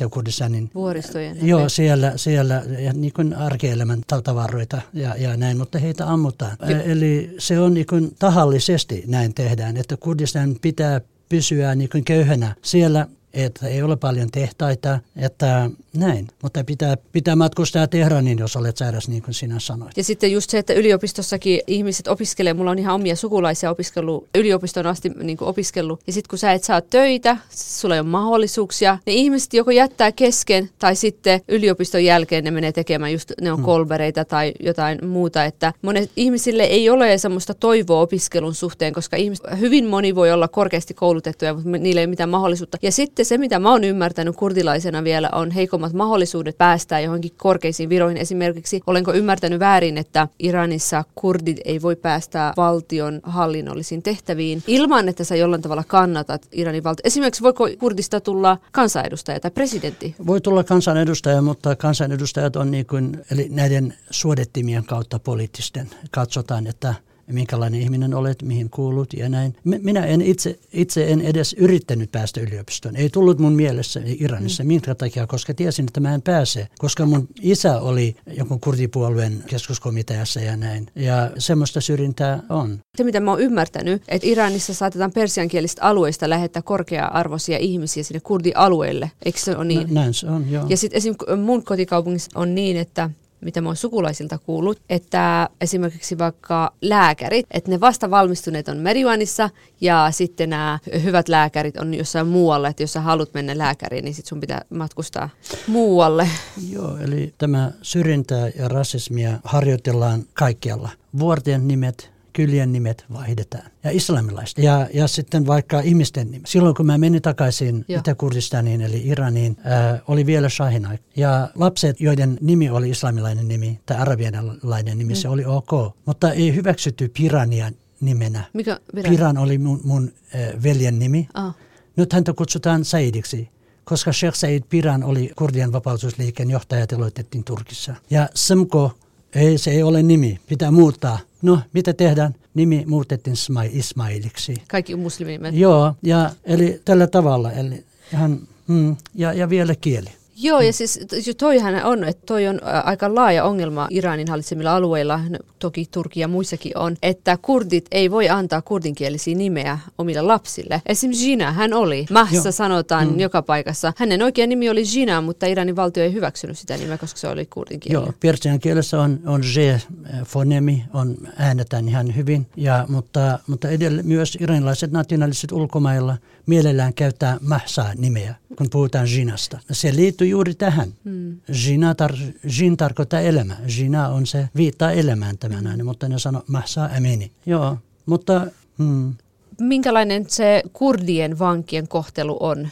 ja kurdistanin Vuoristojen. Joo, siellä, siellä ja niin kuin arkielämän tavaroita ja, ja näin, mutta heitä ammutaan. Joo. Eli se on niin kuin tahallisesti näin tehdään, että Kurdistan pitää pysyä niin kuin köyhänä siellä että ei ole paljon tehtaita, että näin. Mutta pitää, pitää matkustaa Tehraniin, jos olet sairas, niin kuin sinä sanoit. Ja sitten just se, että yliopistossakin ihmiset opiskelee, mulla on ihan omia sukulaisia opiskellut, yliopiston asti niin kuin opiskellut. Ja sitten kun sä et saa töitä, sulla ei ole mahdollisuuksia, ne ihmiset joko jättää kesken tai sitten yliopiston jälkeen ne menee tekemään just, ne on hmm. kolbereita tai jotain muuta. Että monet ihmisille ei ole semmoista toivoa opiskelun suhteen, koska ihmiset, hyvin moni voi olla korkeasti koulutettuja, mutta niillä ei ole mitään mahdollisuutta. Ja sitten sitten se, mitä mä oon ymmärtänyt kurdilaisena vielä, on heikommat mahdollisuudet päästää johonkin korkeisiin viroihin. Esimerkiksi olenko ymmärtänyt väärin, että Iranissa kurdit ei voi päästää valtion hallinnollisiin tehtäviin ilman, että sä jollain tavalla kannatat Iranin valtio. Esimerkiksi voiko kurdista tulla kansanedustaja tai presidentti? Voi tulla kansanedustaja, mutta kansanedustajat on niin kuin, eli näiden suodettimien kautta poliittisten. Katsotaan, että minkälainen ihminen olet, mihin kuulut ja näin. Minä en itse, itse en edes yrittänyt päästä yliopistoon. Ei tullut mun mielessä Iranissa. Mm. Minkä takia? Koska tiesin, että mä en pääse. Koska mun isä oli jonkun kurdipuolueen keskuskomiteassa ja näin. Ja semmoista syrjintää on. Se, mitä mä oon ymmärtänyt, että Iranissa saatetaan persiankielisistä alueista lähettää korkea-arvoisia ihmisiä sinne kurdialueelle. Eikö se ole niin? No, näin se on, joo. Ja sitten esimerkiksi mun kotikaupungissa on niin, että mitä mä oon sukulaisilta kuullut, että esimerkiksi vaikka lääkärit, että ne vasta valmistuneet on Meriwanissa ja sitten nämä hyvät lääkärit on jossain muualla, että jos sä haluat mennä lääkäriin, niin sit sun pitää matkustaa muualle. Joo, eli tämä syrjintää ja rasismia harjoitellaan kaikkialla. Vuorten nimet, kylien nimet vaihdetaan ja islamilaista. Ja, ja sitten vaikka ihmisten nimet. Silloin kun mä menin takaisin Itä-Kurdistaniin eli Iraniin, ää, oli vielä Shahin Ja lapset, joiden nimi oli islamilainen nimi tai arabialainen nimi, mm. se oli ok. Mutta ei hyväksytty Pirania nimenä. Mikä Piran? Piran oli mun, mun äh, veljen nimi. Ah. Nyt häntä kutsutaan Saidiksi koska Sheikh Said Piran oli kurdien vapautusliikkeen johtaja teloitettiin Turkissa. Ja Semko ei, se ei ole nimi. Pitää muuttaa. No, mitä tehdään? Nimi muutettiin Ismailiksi. Kaikki muslimimet. Joo, ja eli tällä tavalla. Eli ihan, mm, ja, ja vielä kieli. Joo, ja siis toihan on, että toi on aika laaja ongelma Iranin hallitsemilla alueilla, no, toki Turki ja muissakin on, että kurdit ei voi antaa kurdinkielisiä nimeä omille lapsille. Esimerkiksi Jina, hän oli. Mahsa Joo. sanotaan mm. joka paikassa. Hänen oikea nimi oli Jina, mutta Iranin valtio ei hyväksynyt sitä nimeä, koska se oli kurdinkielinen. Joo, persian kielessä on, on J-fonemi, on äänetään ihan hyvin, ja, mutta, mutta edelleen myös iranilaiset nationalistiset ulkomailla mielellään käyttää Mahsa-nimeä, kun puhutaan Jinasta. Se liittyy juuri tähän. Hmm. Jina tar- Jin tarkoittaa elämä. Jina on se, viittaa elämään tämä nainen, mutta ne sanoo Mahsa Amini. Joo, mutta... Hmm. Minkälainen se kurdien vankien kohtelu on?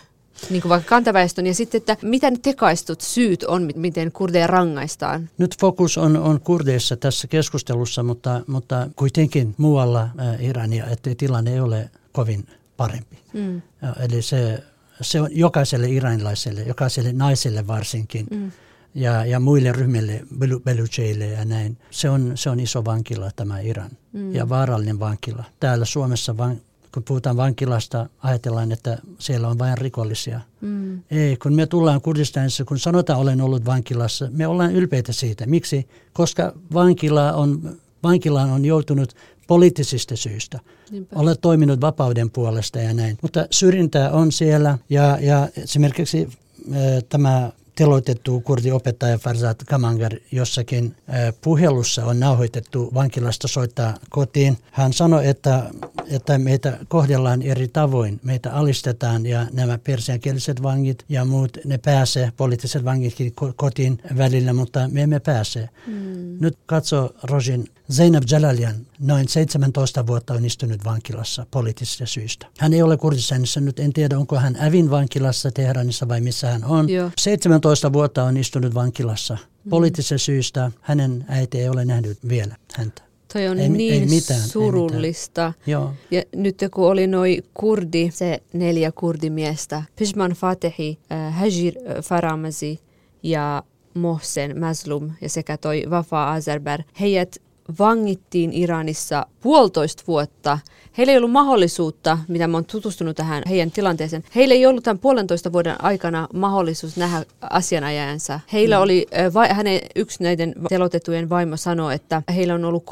niin kuin vaikka kantaväestön, ja sitten, että mitä ne tekaistut syyt on, miten kurdeja rangaistaan? Nyt fokus on, on kurdeissa tässä keskustelussa, mutta, mutta kuitenkin muualla äh, Irania, että tilanne ei ole kovin parempi. Mm. Eli se, se on jokaiselle iranilaiselle, jokaiselle naiselle varsinkin, mm. ja, ja muille ryhmille, belucheille ja näin. Se on, se on iso vankila tämä Iran mm. ja vaarallinen vankila. Täällä Suomessa van, kun puhutaan vankilasta, ajatellaan, että siellä on vain rikollisia. Mm. Ei, kun me tullaan Kurdistanissa, kun sanotaan olen ollut vankilassa, me ollaan ylpeitä siitä. Miksi? Koska vankila on, vankilaan on joutunut poliittisista syistä. Niinpä. Olet toiminut vapauden puolesta ja näin. Mutta syrjintää on siellä ja, ja esimerkiksi äh, tämä teloitettu kurdiopettaja Farzad Kamangar jossakin puhelussa on nauhoitettu vankilasta soittaa kotiin. Hän sanoi, että, että meitä kohdellaan eri tavoin. Meitä alistetaan ja nämä persiankieliset vangit ja muut, ne pääsee, poliittiset vangitkin kotiin välillä, mutta me emme pääse. Mm. Nyt katso Rojin Zainab Jalalian noin 17 vuotta on istunut vankilassa poliittisista syistä. Hän ei ole Kurdistanissa nyt, en tiedä onko hän Ävin vankilassa Teheranissa vai missä hän on. Joo. 17 vuotta on istunut vankilassa mm. poliittisista syistä. Hänen äiti ei ole nähnyt vielä häntä. Toi on ei, niin ei mitään, surullista. Ei mitään. Joo. Ja nyt kun oli noin kurdi, se neljä kurdimiestä, Pishman Fatehi, äh, Hajir äh, Faramazi ja Mohsen Mazlum ja sekä toi Wafa Azerber, heidät vangittiin Iranissa puolitoista vuotta. Heillä ei ollut mahdollisuutta, mitä mä oon tutustunut tähän heidän tilanteeseen, heillä ei ollut tämän puolentoista vuoden aikana mahdollisuus nähdä asianajajansa. Heillä mm. oli, vai, hänen yksi näiden telotettujen vaimo sanoi, että heillä on ollut 30-60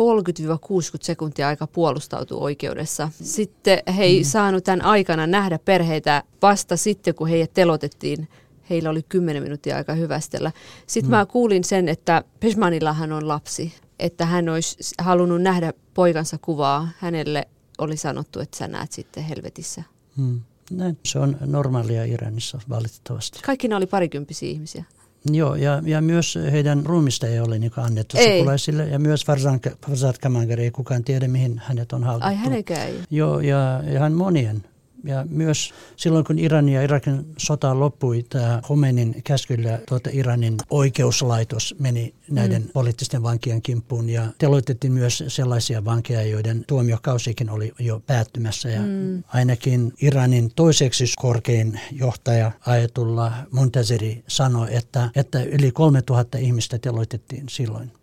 sekuntia aika puolustautua oikeudessa. Sitten he ei mm. saanut tämän aikana nähdä perheitä vasta sitten, kun heidät telotettiin heillä oli 10 minuuttia aika hyvästellä. Sitten mm. mä kuulin sen, että Peshmanillahan on lapsi että hän olisi halunnut nähdä poikansa kuvaa. Hänelle oli sanottu, että sä näet sitten helvetissä. Hmm. Näin. Se on normaalia Iranissa valitettavasti. Kaikki ne oli parikymppisiä ihmisiä. Joo, ja, ja myös heidän ruumista ei ole niin annettu ei. sukulaisille. Ja myös Farzad Kamanger ei kukaan tiedä, mihin hänet on haudattu. Ai hänekään ei. Joo, ja ihan monien ja myös silloin, kun Iranin ja Irakin sota loppui, tämä Khomeinin käskyllä tuota Iranin oikeuslaitos meni näiden mm. poliittisten vankien kimppuun ja teloitettiin myös sellaisia vankeja, joiden tuomiokausikin oli jo päättymässä. Ja mm. ainakin Iranin toiseksi korkein johtaja Ayatullah Muntaziri sanoi, että, että yli 3000 ihmistä teloitettiin silloin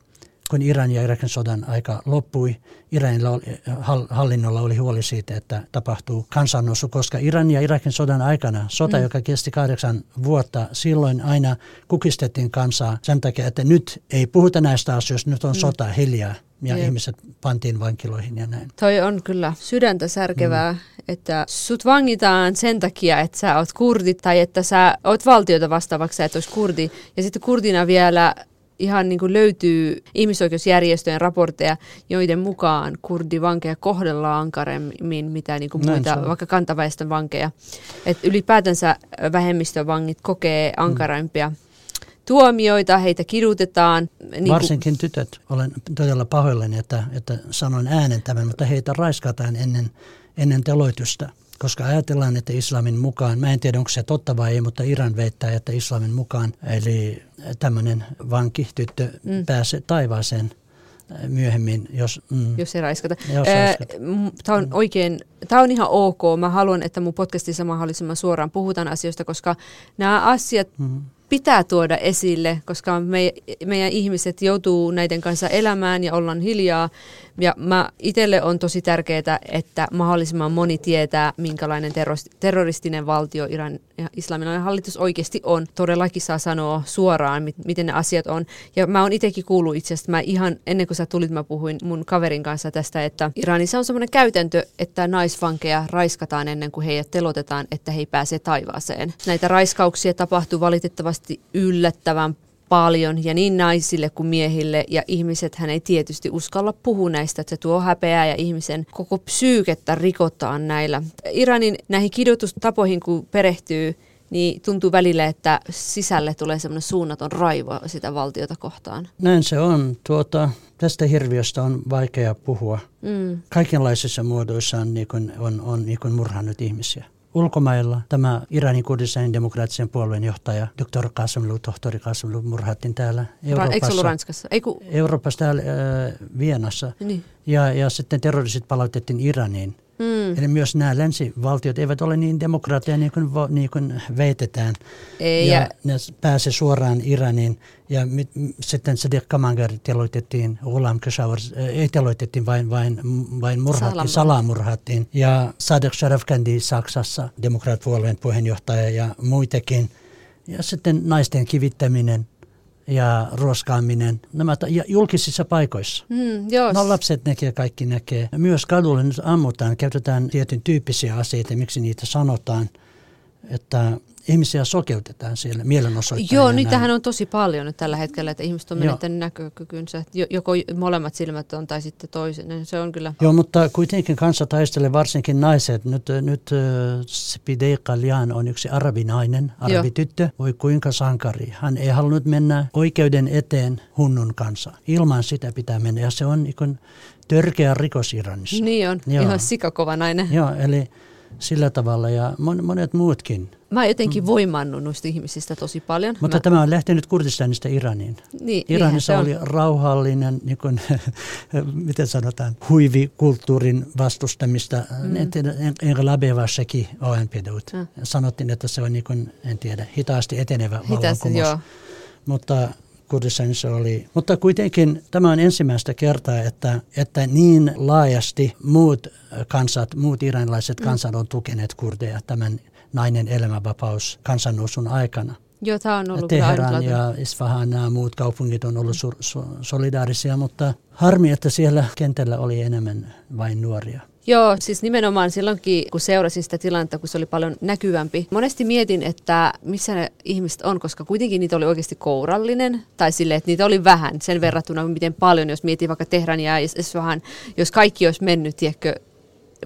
kun Iran ja Irakin sodan aika loppui, Iranin hallinnolla oli huoli siitä, että tapahtuu kansannousu, koska Iran ja Irakin sodan aikana, sota, mm. joka kesti kahdeksan vuotta, silloin aina kukistettiin kansaa sen takia, että nyt ei puhuta näistä asioista, nyt on mm. sota hiljaa ja Jep. ihmiset pantiin vankiloihin ja näin. Toi on kyllä sydäntä särkevää, mm. että sut vangitaan sen takia, että sä oot kurdi tai että sä oot valtiota vastaavaksi, että oot kurdi. Ja sitten kurdina vielä ihan niin kuin löytyy ihmisoikeusjärjestöjen raportteja, joiden mukaan kurdivankeja kohdellaan ankaremmin mitä niin kuin muita, vaikka kantaväestön vankeja. Et ylipäätänsä vähemmistövangit kokee ankarempia mm. tuomioita, heitä kidutetaan. Niin Varsinkin tytöt. Olen todella pahoillani, että, että sanon äänen tämän, mutta heitä raiskataan ennen, ennen teloitusta koska ajatellaan, että islamin mukaan, mä en tiedä onko se totta vai ei, mutta Iran veittää, että islamin mukaan, eli tämmöinen vanki tyttö mm. pääsee taivaaseen äh, myöhemmin, jos... Mm, jos ei raiskata. Jos äh, tämä on oikein, tämä on ihan ok. Mä haluan, että mun podcastissa mahdollisimman suoraan puhutaan asioista, koska nämä asiat mm pitää tuoda esille, koska me, meidän ihmiset joutuu näiden kanssa elämään ja ollaan hiljaa. Ja mä itselle on tosi tärkeää, että mahdollisimman moni tietää, minkälainen terroristinen valtio Iran ja islamilainen hallitus oikeasti on. Todellakin saa sanoa suoraan, miten ne asiat on. Ja mä oon itsekin kuullut itse asiassa, mä ihan ennen kuin sä tulit, mä puhuin mun kaverin kanssa tästä, että Iranissa on semmoinen käytäntö, että naisvankeja raiskataan ennen kuin heidät telotetaan, että he ei pääse taivaaseen. Näitä raiskauksia tapahtuu valitettavasti yllättävän paljon ja niin naisille kuin miehille ja ihmiset hän ei tietysti uskalla puhua näistä, että se tuo häpeää ja ihmisen koko psyykettä rikotaan näillä. Iranin näihin kidutustapoihin kun perehtyy, niin tuntuu välillä, että sisälle tulee semmoinen suunnaton raivo sitä valtiota kohtaan. Näin se on. Tuota, tästä hirviöstä on vaikea puhua. Mm. Kaikenlaisissa muodoissaan niin on, on, on niin murhannut ihmisiä ulkomailla tämä Iranin Kurdistan demokraattisen puolueen johtaja, Dr. Kasimlu, tohtori Kasimlu, murhattiin täällä Euroopassa. Eikö ollut Ranskassa? Eiku... Euroopassa täällä äh, Vienassa. Niin. Ja, ja sitten terroristit palautettiin Iraniin. Mm. Eli myös nämä länsivaltiot eivät ole niin demokraatteja niin kuin, niin kuin veitetään. Ei, ja, ja ne pääse suoraan Iraniin. Ja mit, sitten Sadiq Kamanger teloitettiin, Ghulam Keshawar ei teloitettiin, vain, vain, vain murhattiin, salamurhattiin. Ja Sadek Sharafkandi Saksassa, demokraatpuolueen puheenjohtaja ja muitakin. Ja sitten naisten kivittäminen ja ruoskaaminen, nämä ja julkisissa paikoissa. Mm, jos. No lapset näkee, kaikki näkee. Myös kadulle nyt ammutaan, käytetään tietyn tyyppisiä aseita, miksi niitä sanotaan, että ihmisiä sokeutetaan siellä mielenosoittajia. Joo, niitähän on tosi paljon nyt tällä hetkellä, että ihmiset on menettänyt näkökykynsä. Joko molemmat silmät on tai sitten toisen. Se on kyllä... Joo, mutta kuitenkin kanssa taistelee varsinkin naiset. Nyt, nyt Spidei Kalyan on yksi arabinainen, arabityttö. Voi kuinka sankari. Hän ei halunnut mennä oikeuden eteen hunnun kanssa. Ilman sitä pitää mennä. Ja se on niin törkeä rikos Iranissa. Niin on, Joo. ihan sikakova nainen. Joo, eli sillä tavalla ja monet muutkin. Mä oon jotenkin mm. voimannut noista ihmisistä tosi paljon. Mutta Mä... tämä on lähtenyt Kurdistanista Iraniin. Niin, Iranissa oli rauhallinen, niin kuin, miten sanotaan, huivikulttuurin vastustamista. Mm. En tiedä, enkä labevassakin ONPDUt. Mm. Sanottiin, että se on niin kuin, en tiedä, hitaasti etenevä vallankumous. Joo. Mutta Kurdistanissa oli. Mutta kuitenkin tämä on ensimmäistä kertaa, että, että niin laajasti muut kansat, muut iranilaiset mm. kansat on tukeneet kurdeja tämän nainen elämänvapaus kansannousun aikana. Joo, tämä on ollut Teheran ja Isfahan nämä muut kaupungit on ollut su- su- solidaarisia, mutta harmi, että siellä kentällä oli enemmän vain nuoria. Joo, siis nimenomaan silloinkin, kun seurasin sitä tilannetta, kun se oli paljon näkyvämpi. Monesti mietin, että missä ne ihmiset on, koska kuitenkin niitä oli oikeasti kourallinen. Tai sille, että niitä oli vähän sen verrattuna, miten paljon, jos mietin vaikka Tehrania ja vähän, jos kaikki olisi mennyt, tiedätkö,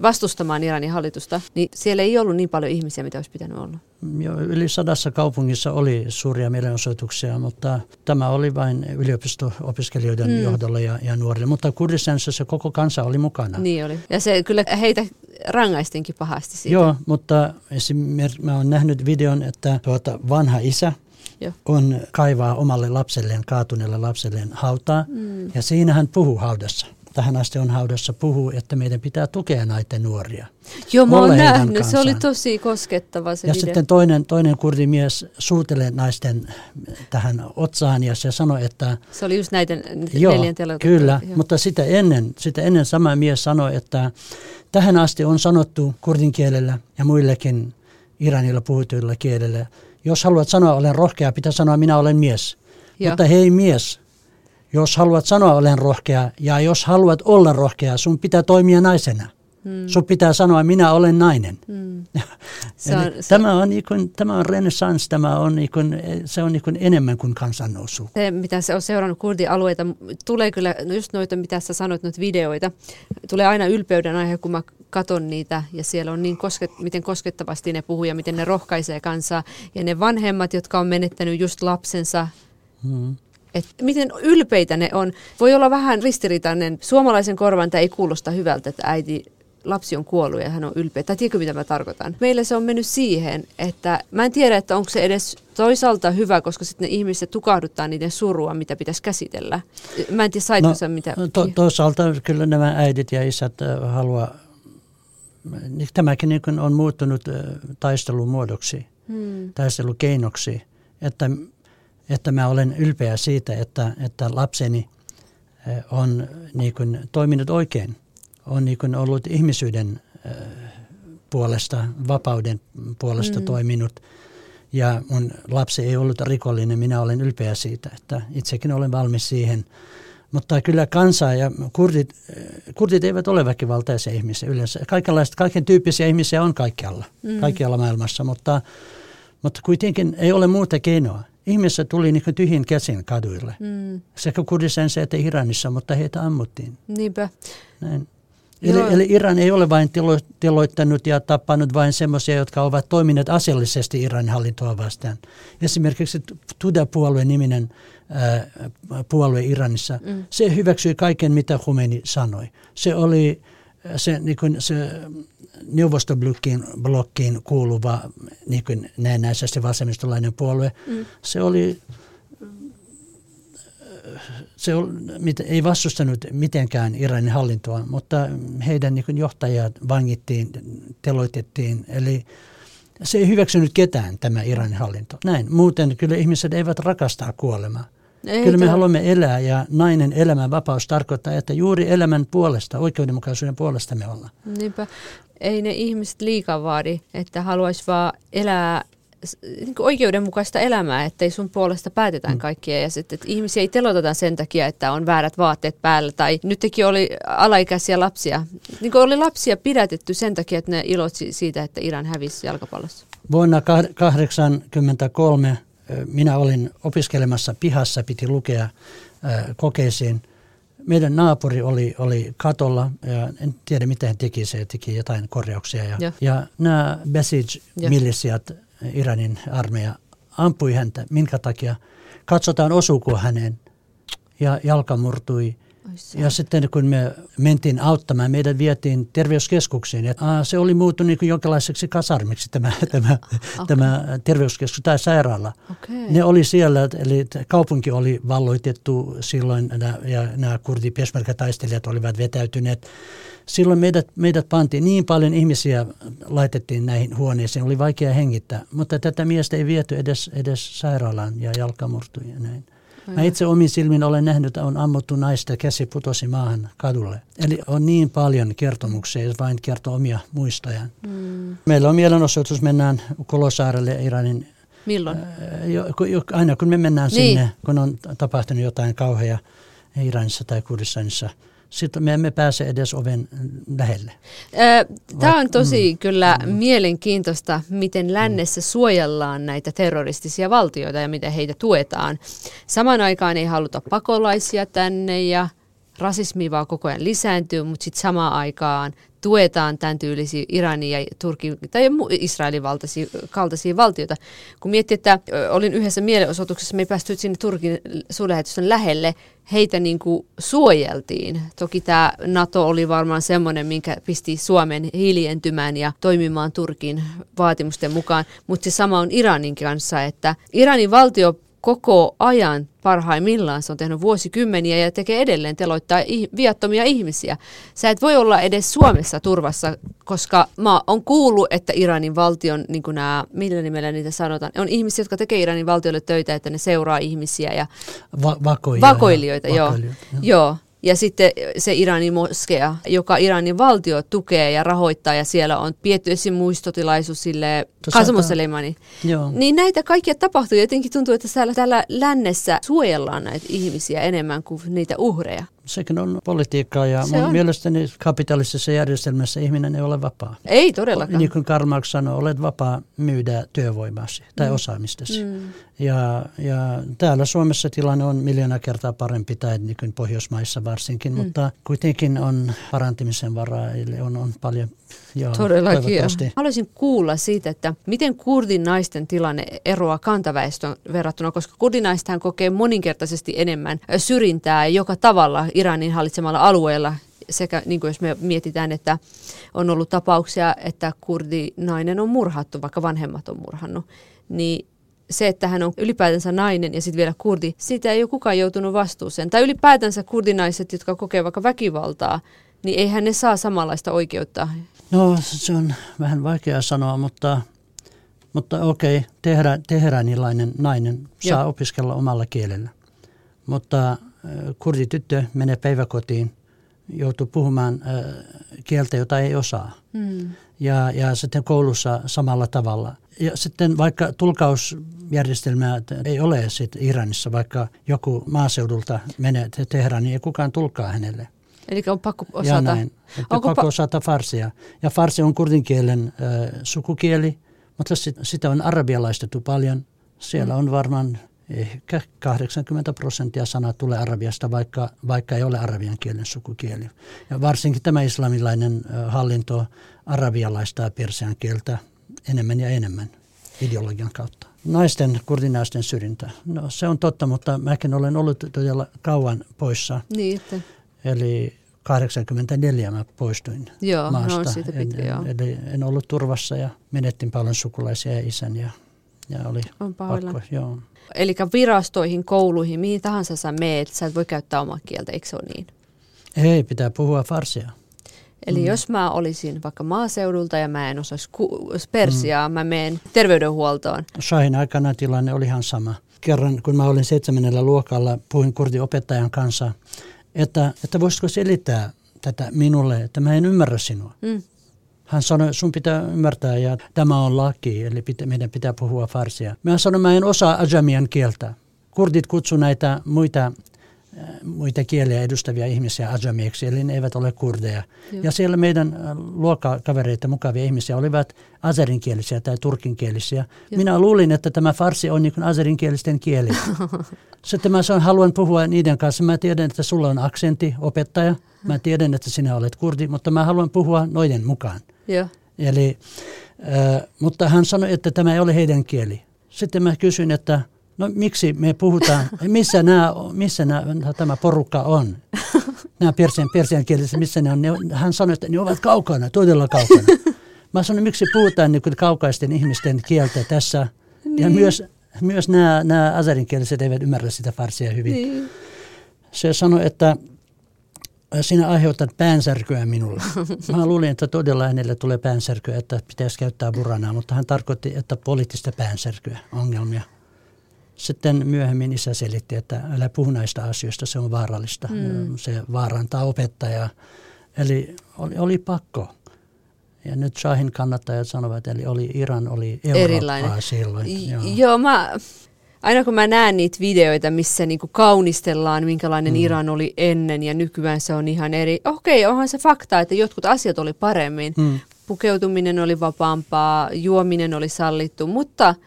vastustamaan Iranin hallitusta, niin siellä ei ollut niin paljon ihmisiä, mitä olisi pitänyt olla. Jo, yli sadassa kaupungissa oli suuria mielenosoituksia, mutta tämä oli vain yliopisto-opiskelijoiden mm. johdolla ja, ja nuorille. Mutta Kurdistanissa se koko kansa oli mukana. Niin oli. Ja se kyllä heitä rangaistinkin pahasti siitä. Joo, mutta esimerkiksi mä olen nähnyt videon, että tuota vanha isä, Joo. on kaivaa omalle lapselleen, kaatuneelle lapselleen hautaa. Mm. Ja siinä hän puhuu haudassa tähän asti on haudassa puhuu, että meidän pitää tukea näitä nuoria. Joo, mä oon nähnyt. Kanssaan. Se oli tosi koskettava se Ja video. sitten toinen, toinen kurdimies suutelee naisten tähän otsaan ja se sanoi, että... Se oli just näiden joo, neljän Kyllä, joo. mutta sitä ennen, sitä ennen sama mies sanoi, että tähän asti on sanottu kurdin kielellä ja muillekin Iranilla puhutuilla kielellä, jos haluat sanoa olen rohkea, pitää sanoa minä olen mies. Joo. Mutta hei mies, jos haluat sanoa olen rohkea ja jos haluat olla rohkea, sun pitää toimia naisena. Hmm. Sun pitää sanoa, minä olen nainen. Hmm. se on, se... Tämä on, niin kuin, tämä on renaissance, tämä on, niin kuin, se on niin kuin enemmän kuin kansannousu. Se, mitä se on seurannut kurdialueita, tulee kyllä, no just noita, mitä sä sanoit, noita videoita, tulee aina ylpeyden aihe, kun mä katon niitä ja siellä on niin kosket, miten koskettavasti ne puhuu ja miten ne rohkaisee kansaa. Ja ne vanhemmat, jotka on menettänyt just lapsensa, hmm että miten ylpeitä ne on. Voi olla vähän ristiriitainen. Suomalaisen korvan tämä ei kuulosta hyvältä, että äiti lapsi on kuollut ja hän on ylpeä. Tai tiedätkö, mitä mä tarkoitan? Meillä se on mennyt siihen, että mä en tiedä, että onko se edes toisaalta hyvä, koska sitten ne ihmiset tukahduttaa niiden surua, mitä pitäisi käsitellä. Mä en tiedä, saitko no, mitä... To, toisaalta kyllä nämä äidit ja isät haluaa... Tämäkin niin on muuttunut taistelumuodoksi, hmm. taistelukeinoksi, että että mä olen ylpeä siitä, että, että lapseni on niin kuin, toiminut oikein, on niin kuin, ollut ihmisyyden puolesta, vapauden puolesta mm. toiminut. Ja mun lapsi ei ollut rikollinen, minä olen ylpeä siitä, että itsekin olen valmis siihen. Mutta kyllä kansa ja kurdit, kurdit eivät ole väkivaltaisia ihmisiä yleensä. Kaikenlaista, kaiken tyyppisiä ihmisiä on kaikkialla, mm. kaikkialla maailmassa, mutta, mutta kuitenkin ei ole muuta keinoa. Ihmiset tuli niin tyhjin käsin kaduille. Mm. Sekä Kurdistan että Iranissa, mutta heitä ammuttiin. Niinpä. Näin. Eli, eli Iran ei ole vain tilo, tiloittanut ja tappanut vain semmoisia, jotka ovat toimineet asiallisesti Iranin hallintoa vastaan. Esimerkiksi Tuda-puolue niminen ää, puolue Iranissa, mm. se hyväksyi kaiken, mitä Khomeini sanoi. Se oli se, niin kuin se neuvostoblokkiin blokkiin kuuluva niin kuin näennäisesti vasemmistolainen puolue. Mm. Se oli se ei vastustanut mitenkään Iranin hallintoa, mutta heidän niin johtajat vangittiin, teloitettiin. Eli se ei hyväksynyt ketään tämä Iranin hallinto. Näin. Muuten kyllä ihmiset eivät rakastaa kuolemaa. Ei kyllä me tämä... haluamme elää ja nainen elämän vapaus tarkoittaa, että juuri elämän puolesta, oikeudenmukaisuuden puolesta me ollaan. Niinpä. Ei ne ihmiset liikaa vaadi, että haluaisi vaan elää niin oikeudenmukaista elämää, ettei sun puolesta päätetään mm. kaikkia ja sitten, että ihmisiä ei teloteta sen takia, että on väärät vaatteet päällä tai nytkin oli alaikäisiä lapsia. Niin oli lapsia pidätetty sen takia, että ne ilotsi siitä, että Iran hävisi jalkapallossa. Vuonna 1983 minä olin opiskelemassa pihassa, piti lukea kokeisiin. Meidän naapuri oli, oli katolla ja en tiedä mitä hän teki, se teki jotain korjauksia. Ja, ja. ja nämä Besij-milisiat Iranin armeija ampui häntä. Minkä takia? Katsotaan osuuko häneen. Ja jalka murtui. Ja sitten kun me mentiin auttamaan, meidät vietiin terveyskeskuksiin. Ja, aa, se oli muuttunut niin jonkinlaiseksi kasarmiksi tämä, tämä, okay. tämä terveyskeskus tai sairaala. Okay. Ne oli siellä, eli kaupunki oli valloitettu silloin ja nämä kurdi taistelijat olivat vetäytyneet silloin meidät, meidät pantiin, niin paljon ihmisiä laitettiin näihin huoneisiin, oli vaikea hengittää, mutta tätä miestä ei viety edes, edes sairaalaan ja jalka murtui ja näin. Mä itse omin silmin olen nähnyt, että on ammuttu naista käsi putosi maahan kadulle. Eli on niin paljon kertomuksia, jos vain kertoo omia muistojaan. Mm. Meillä on mielenosoitus, mennään Kolosaarelle Iranin Milloin? Jo, jo, aina kun me mennään niin. sinne, kun on tapahtunut jotain kauheaa Iranissa tai Kurdistanissa – sitten me emme pääse edes oven lähelle. Tämä on tosi mm, kyllä mm. mielenkiintoista, miten lännessä suojellaan näitä terroristisia valtioita ja miten heitä tuetaan. Samaan aikaan ei haluta pakolaisia tänne ja rasismi vaan koko ajan lisääntyy, mutta sitten samaan aikaan tuetaan tämän tyylisiä Iranin ja Turkin tai Israelin valtaisia, kaltaisia valtioita. Kun miettii, että olin yhdessä mielenosoituksessa, me ei päästy sinne Turkin suurlähetystön lähelle, heitä niin kuin suojeltiin. Toki tämä NATO oli varmaan semmoinen, minkä pisti Suomen hiljentymään ja toimimaan Turkin vaatimusten mukaan, mutta se sama on Iranin kanssa, että Iranin valtio koko ajan parhaimmillaan. Se on tehnyt vuosikymmeniä ja tekee edelleen teloittaa viattomia ihmisiä. Sä et voi olla edes Suomessa turvassa, koska mä on kuullut, että Iranin valtion, niin kuin nämä, millä nimellä niitä sanotaan, on ihmisiä, jotka tekee Iranin valtiolle töitä, että ne seuraa ihmisiä ja Va- vakoilijoita. Vakoilijoita, joo. Vakoilijoita, joo. joo. Ja sitten se Iranin moskea, joka Iranin valtio tukee ja rahoittaa ja siellä on pietty esim. muistotilaisuus sille Kasmo Niin näitä kaikkia tapahtuu. Jotenkin tuntuu, että täällä, täällä lännessä suojellaan näitä ihmisiä enemmän kuin niitä uhreja sekin on politiikkaa ja se mun on. mielestäni kapitalistisessa järjestelmässä ihminen ei ole vapaa. Ei todellakaan. Niin kuin Karl Marx sanoi, olet vapaa myydä työvoimasi tai mm. osaamistasi. Mm. Ja, ja täällä Suomessa tilanne on miljoona kertaa parempi tai niin kuin Pohjoismaissa varsinkin, mm. mutta kuitenkin on parantamisen varaa, eli on, on paljon Joo, Todellakin. Haluaisin kuulla siitä, että miten kurdin naisten tilanne eroaa kantaväestön verrattuna, koska kurdinaisethan kokee moninkertaisesti enemmän syrjintää joka tavalla Iranin hallitsemalla alueella sekä niin kuin jos me mietitään, että on ollut tapauksia, että kurdinainen on murhattu, vaikka vanhemmat on murhannut, niin se, että hän on ylipäätänsä nainen ja sitten vielä kurdi, siitä ei ole kukaan joutunut vastuuseen. Tai ylipäätänsä kurdinaiset, jotka kokee vaikka väkivaltaa, niin eihän ne saa samanlaista oikeutta No se on vähän vaikea sanoa, mutta Mutta okei, okay, tehera, teheranilainen nainen saa Joo. opiskella omalla kielellä. Mutta kurdityttö menee päiväkotiin, joutuu puhumaan kieltä, jota ei osaa. Mm. Ja, ja sitten koulussa samalla tavalla. Ja sitten vaikka tulkausjärjestelmää ei ole sit Iranissa, vaikka joku maaseudulta menee Teheraniin, niin ei kukaan tulkaa hänelle. Eli on pakko osata. Ja näin. Onko pakko pa- osata farsia. Ja farsi on kurdinkielen äh, sukukieli, mutta sit, sitä on arabialaistettu paljon. Siellä mm. on varmaan ehkä 80 prosenttia sanaa tulee arabiasta, vaikka, vaikka ei ole arabian kielen sukukieli. Ja varsinkin tämä islamilainen hallinto arabialaistaa persian kieltä enemmän ja enemmän ideologian kautta. Naisten, kurdinaisten syrjintä. No se on totta, mutta mäkin olen ollut todella kauan poissa. Niin, että... Eli 84 mä poistuin joo, maasta. No, siitä pitkä, en, joo. Eli en ollut turvassa ja menettin paljon sukulaisia ja isän ja, ja oli on pakko. Joo. Eli virastoihin, kouluihin, mihin tahansa sä meet, sä et voi käyttää omaa kieltä, eikö se ole niin? Ei, pitää puhua farsia. Eli mm. jos mä olisin vaikka maaseudulta ja mä en osaisi ku- persiaa, mm. mä menen terveydenhuoltoon. Shahin aikana tilanne oli ihan sama. Kerran, kun mä olin seitsemännellä luokalla, puhuin kurdiopettajan kanssa, että, että voisitko selittää tätä minulle, että mä en ymmärrä sinua. Mm. Hän sanoi, sun pitää ymmärtää, ja tämä on laki, eli pitä, meidän pitää puhua farsia. Mä sanoin, mä en osaa ajamian kieltä. Kurdit kutsu näitä muita muita kieliä edustavia ihmisiä ajamieksi, eli ne eivät ole kurdeja. Joo. Ja siellä meidän äh, luokkakavereita, mukavia ihmisiä, olivat azerinkielisiä tai turkinkielisiä. Joo. Minä luulin, että tämä farsi on niin azerinkielisten kieli. Sitten mä sanon, haluan puhua niiden kanssa. Mä tiedän, että sulla on aksentti, opettaja. Mä tiedän, että sinä olet kurdi, mutta mä haluan puhua noiden mukaan. Joo. Eli, äh, mutta hän sanoi, että tämä ei ole heidän kieli. Sitten mä kysyin, että No miksi me puhutaan, missä, nämä, missä nämä, tämä porukka on? Nämä persian, persian kielessä, missä ne on? Ne, hän sanoi, että ne ovat kaukana, todella kaukana. Mä sanoin, miksi puhutaan niin kaukaisten ihmisten kieltä tässä? Niin. Ja myös, myös nämä, nämä azarinkieliset eivät ymmärrä sitä farsia hyvin. Niin. Se sanoi, että sinä aiheutat päänsärkyä minulle. Mä luulin, että todella hänelle tulee päänsärkyä, että pitäisi käyttää buranaa, mutta hän tarkoitti, että poliittista päänsärkyä, ongelmia. Sitten myöhemmin isä selitti, että älä puhu näistä asioista, se on vaarallista. Mm. Se vaarantaa opettajaa. Eli oli, oli pakko. Ja nyt Shahin kannattajat sanovat, eli oli Iran oli Eurooppaa Erilainen. silloin. Joo. Joo, mä, aina kun mä näen niitä videoita, missä niinku kaunistellaan, minkälainen mm. Iran oli ennen ja nykyään se on ihan eri. Okei, onhan se fakta, että jotkut asiat oli paremmin. Mm. Pukeutuminen oli vapaampaa, juominen oli sallittu, mutta –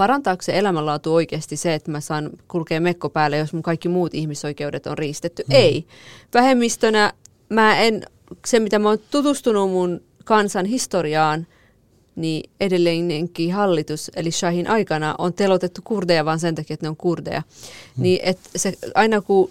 parantaako se elämänlaatu oikeasti se, että mä saan kulkea mekko päälle, jos mun kaikki muut ihmisoikeudet on riistetty? Mm. Ei. Vähemmistönä mä en, se mitä mä oon tutustunut mun kansan historiaan, niin edelleenkin hallitus, eli Shahin aikana, on telotettu kurdeja vaan sen takia, että ne on kurdeja. Mm. Niin että se, aina kun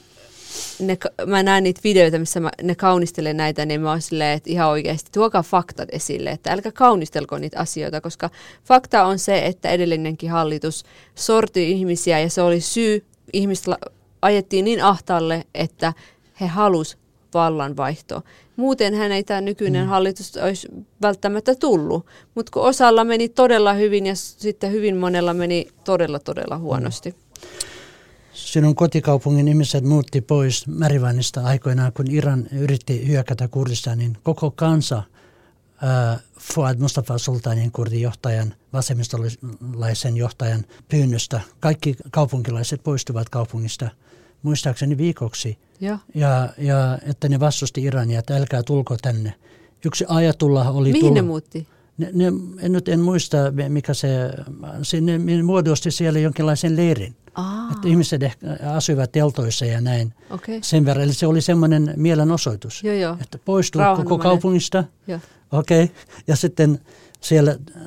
ne, mä näen niitä videoita, missä mä, ne kaunistelee näitä, niin mä oon silleen, että ihan oikeasti tuokaa faktat esille, että älkää kaunistelko niitä asioita, koska fakta on se, että edellinenkin hallitus sorti ihmisiä ja se oli syy, ihmistä ajettiin niin ahtaalle, että he halus vallanvaihtoa. Muuten hän ei tämä nykyinen mm. hallitus olisi välttämättä tullut, mutta kun osalla meni todella hyvin ja sitten hyvin monella meni todella todella huonosti. Mm sinun kotikaupungin ihmiset muutti pois Märivanista aikoinaan, kun Iran yritti hyökätä Kurdistaniin. Koko kansa äh, Fuad Mustafa Sultanin kurdijohtajan, vasemmistolaisen johtajan pyynnöstä. Kaikki kaupunkilaiset poistuvat kaupungista muistaakseni viikoksi. Ja, ja, ja että ne vastusti Irania, että älkää tulko tänne. Yksi ajatulla oli Mihin tullut. ne muutti? Ne, ne, en nyt en muista, mikä se, se ne muodosti siellä jonkinlaisen leirin. Aa. Että ihmiset asuivat teltoissa ja näin okay. sen verran. Eli se oli semmoinen mielenosoitus, joo, joo. että poistuu koko kaupungista. Okei, okay. ja sitten siellä äh,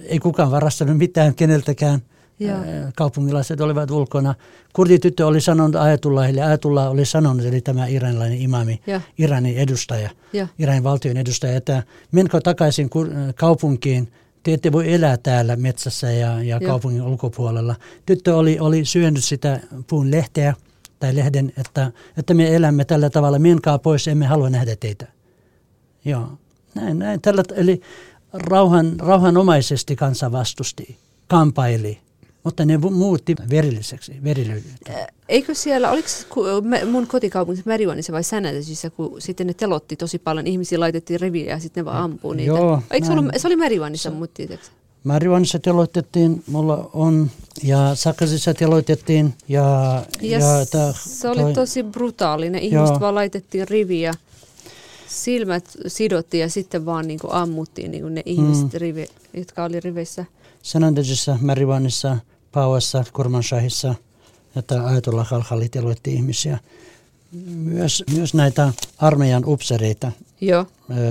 ei kukaan varastanut mitään keneltäkään. Joo. Kaupungilaiset olivat ulkona. Kurdityttö oli sanonut Ajatullahille, Ajatullah oli sanonut, eli tämä iranilainen imami, ja. Iranin edustaja, ja. Iranin valtion edustaja, että menkö takaisin kaupunkiin, te ette voi elää täällä metsässä ja, ja kaupungin ulkopuolella. Tyttö oli, oli syönyt sitä puun lehteä tai lehden, että, että me elämme tällä tavalla, menkää pois, emme halua nähdä teitä. Joo, näin, näin. Tällä, eli rauhan, rauhanomaisesti kansa vastusti, kampaili, mutta ne muutti verilliseksi, verillisyyteen. Eikö siellä, oliko mun kotikaupungissa Merivanissa vai Sänätösissä, kun sitten ne telotti tosi paljon, ihmisiä laitettiin riviä ja sitten ne vaan ampuu niitä. Joo, Eikö se, ollut, se oli Merivanissa, mutta tietääkseni? Marijuanissa teloitettiin, mulla on, ja Sakasissa teloitettiin. Ja, ja, ja ta, se oli toi, tosi brutaali. Ne ihmiset joo. vaan laitettiin riviä, silmät sidottiin ja sitten vaan niin kuin ammuttiin niin kuin ne ihmiset, mm. rivi, jotka oli riveissä. Sanandajissa, Marijuanissa, Pauassa, Kurmanshahissa, että Ajatollah Khalkhali teloitti ihmisiä. Myös, myös näitä armeijan upsereita Joo.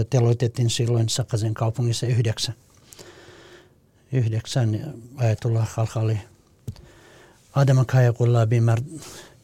teloitettiin silloin Sakasen kaupungissa yhdeksän yhdeksän ajatulla halkali. Adama Kajakullabi, Mar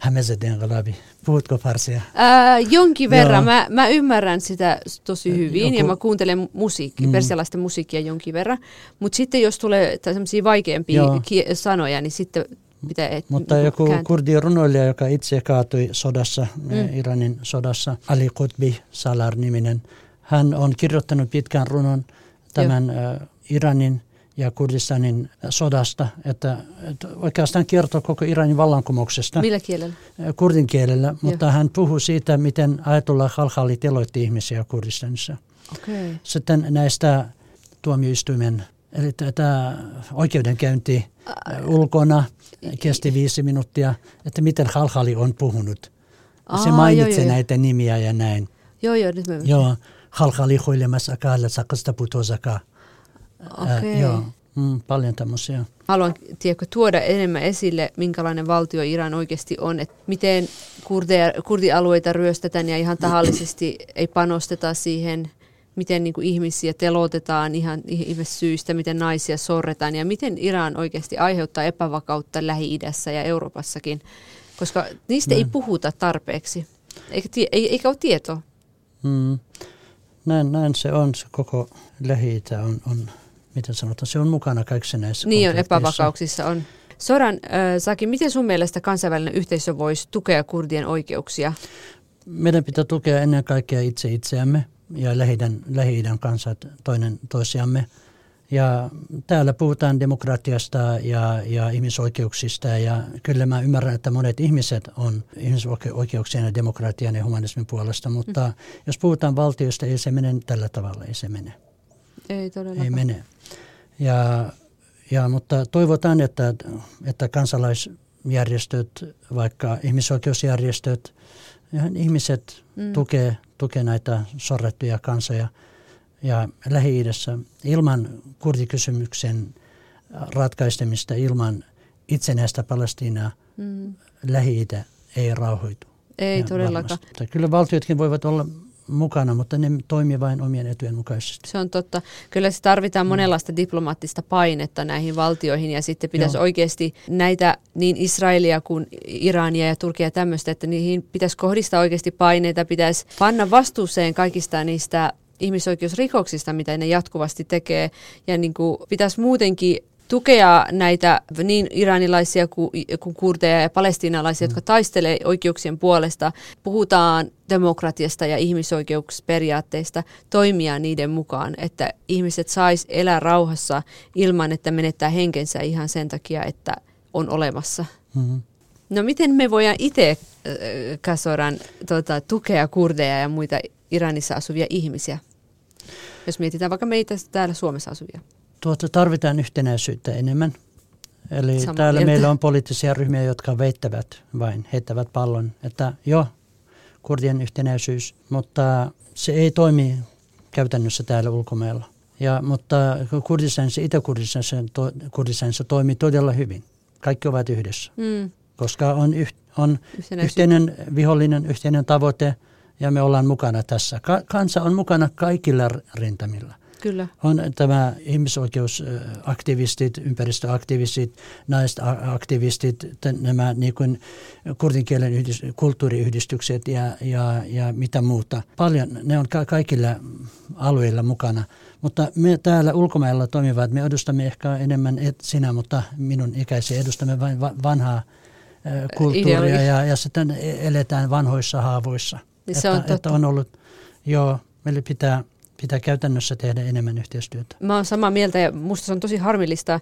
Hämezeden Galabi. Puhutko farsia? Ää, jonkin verran. Mä, mä ymmärrän sitä tosi hyvin Joku... ja mä kuuntelen musiikkia, mm. persialaista musiikkia jonkin verran. Mutta sitten jos tulee sellaisia vaikeampia kie- sanoja, niin sitten pitää... Et, Mutta niin joku kurdi runoilija, joka itse kaatui sodassa, mm. Iranin sodassa, Ali Qutbi Salar-niminen, hän on kirjoittanut pitkän runon tämän äh, Iranin ja Kurdistanin sodasta, että, että oikeastaan kertoo koko Iranin vallankumouksesta. Millä kielellä? Kurdin kielellä, mutta hän puhuu siitä, miten Ayatollah Khalkhali teloitti ihmisiä Kurdistanissa. Okay. Sitten näistä tuomioistuimen, eli tämä oikeudenkäynti äh, ulkona kesti viisi minuuttia, että miten Khalkhali on puhunut. Aa, Se mainitsee joo, joo. näitä nimiä ja näin. Joo, joo, nyt mä Joo, Khalkhali huilemassa kaalla sakasta putosakaa. Okay. Joo, mm, paljon tämmöisiä. Haluan tiedätkö, tuoda enemmän esille, minkälainen valtio Iran oikeasti on, että miten kurdeja, kurdialueita ryöstetään ja ihan tahallisesti ei panosteta siihen, miten niin kuin ihmisiä telotetaan ihan ihmissyistä, miten naisia sorretaan ja miten Iran oikeasti aiheuttaa epävakautta Lähi-idässä ja Euroopassakin, koska niistä Näin. ei puhuta tarpeeksi, eikä, ei, eikä ole tietoa. Mm. Näin, näin se on, se koko lähi on, on miten sanotaan, se on mukana kaikissa näissä Niin on, epävakauksissa on. Soran, äh, Saki, miten sun mielestä kansainvälinen yhteisö voisi tukea kurdien oikeuksia? Meidän pitää tukea ennen kaikkea itse itseämme ja Lähi-idän, kansat toinen toisiamme. Ja täällä puhutaan demokratiasta ja, ja ihmisoikeuksista ja kyllä mä ymmärrän, että monet ihmiset on ihmisoikeuksien ja demokratian ja humanismin puolesta, mutta mm. jos puhutaan valtiosta, ei se mene tällä tavalla, ei se mene. Ei todellakaan. Ei mene. Ja, ja, mutta toivotaan, että, että kansalaisjärjestöt, vaikka ihmisoikeusjärjestöt, ihmiset mm. tukee, tukee näitä sorrettuja kansoja. Ja Lähi-idässä ilman kurdikysymyksen ratkaisemista, ilman itsenäistä Palestiinaa, mm. lähi ei rauhoitu. Ei todellakaan. Varmasti. Kyllä valtiotkin voivat olla mukana, mutta ne toimii vain omien etujen mukaisesti. Se on totta. Kyllä se tarvitaan mm. monenlaista diplomaattista painetta näihin valtioihin ja sitten pitäisi Joo. oikeasti näitä niin Israelia kuin Irania ja Turkia ja tämmöistä, että niihin pitäisi kohdistaa oikeasti paineita, pitäisi panna vastuuseen kaikista niistä ihmisoikeusrikoksista, mitä ne jatkuvasti tekee ja niin kuin pitäisi muutenkin tukea näitä niin iranilaisia kuin, kuin kurdeja ja palestiinalaisia, mm. jotka taistelee oikeuksien puolesta. Puhutaan demokratiasta ja ihmisoikeusperiaatteista, toimia niiden mukaan, että ihmiset sais elää rauhassa ilman, että menettää henkensä ihan sen takia, että on olemassa. Mm-hmm. No miten me voidaan itse, äh, Kasoran, tota, tukea kurdeja ja muita Iranissa asuvia ihmisiä, jos mietitään vaikka meitä täällä Suomessa asuvia? Tuota, tarvitaan yhtenäisyyttä enemmän. Eli Samaa täällä mieltä. meillä on poliittisia ryhmiä, jotka veittävät vain, heittävät pallon, että jo kurdien yhtenäisyys, mutta se ei toimi käytännössä täällä ulkomailla. Ja, mutta Kurdistanissa, Itä-Kurdistanissa to, Kurdistanissa toimii todella hyvin. Kaikki ovat yhdessä, mm. koska on, yh, on yhteinen vihollinen, yhteinen tavoite ja me ollaan mukana tässä. Ka, kansa on mukana kaikilla rintamilla. Kyllä. On tämä ihmisoikeusaktivistit, ympäristöaktivistit, naisaktivistit, nämä niin kuin kurdinkielen yhdist, kulttuuriyhdistykset ja, ja, ja mitä muuta. Paljon, ne on ka- kaikilla alueilla mukana. Mutta me täällä ulkomailla toimivat, me edustamme ehkä enemmän et sinä, mutta minun ikäisiä edustamme vain vanhaa kulttuuria ja, ja sitten e-, eletään vanhoissa haavoissa. Niin se on että, että on ollut, joo, meillä pitää pitää käytännössä tehdä enemmän yhteistyötä. Mä oon samaa mieltä ja musta se on tosi harmillista,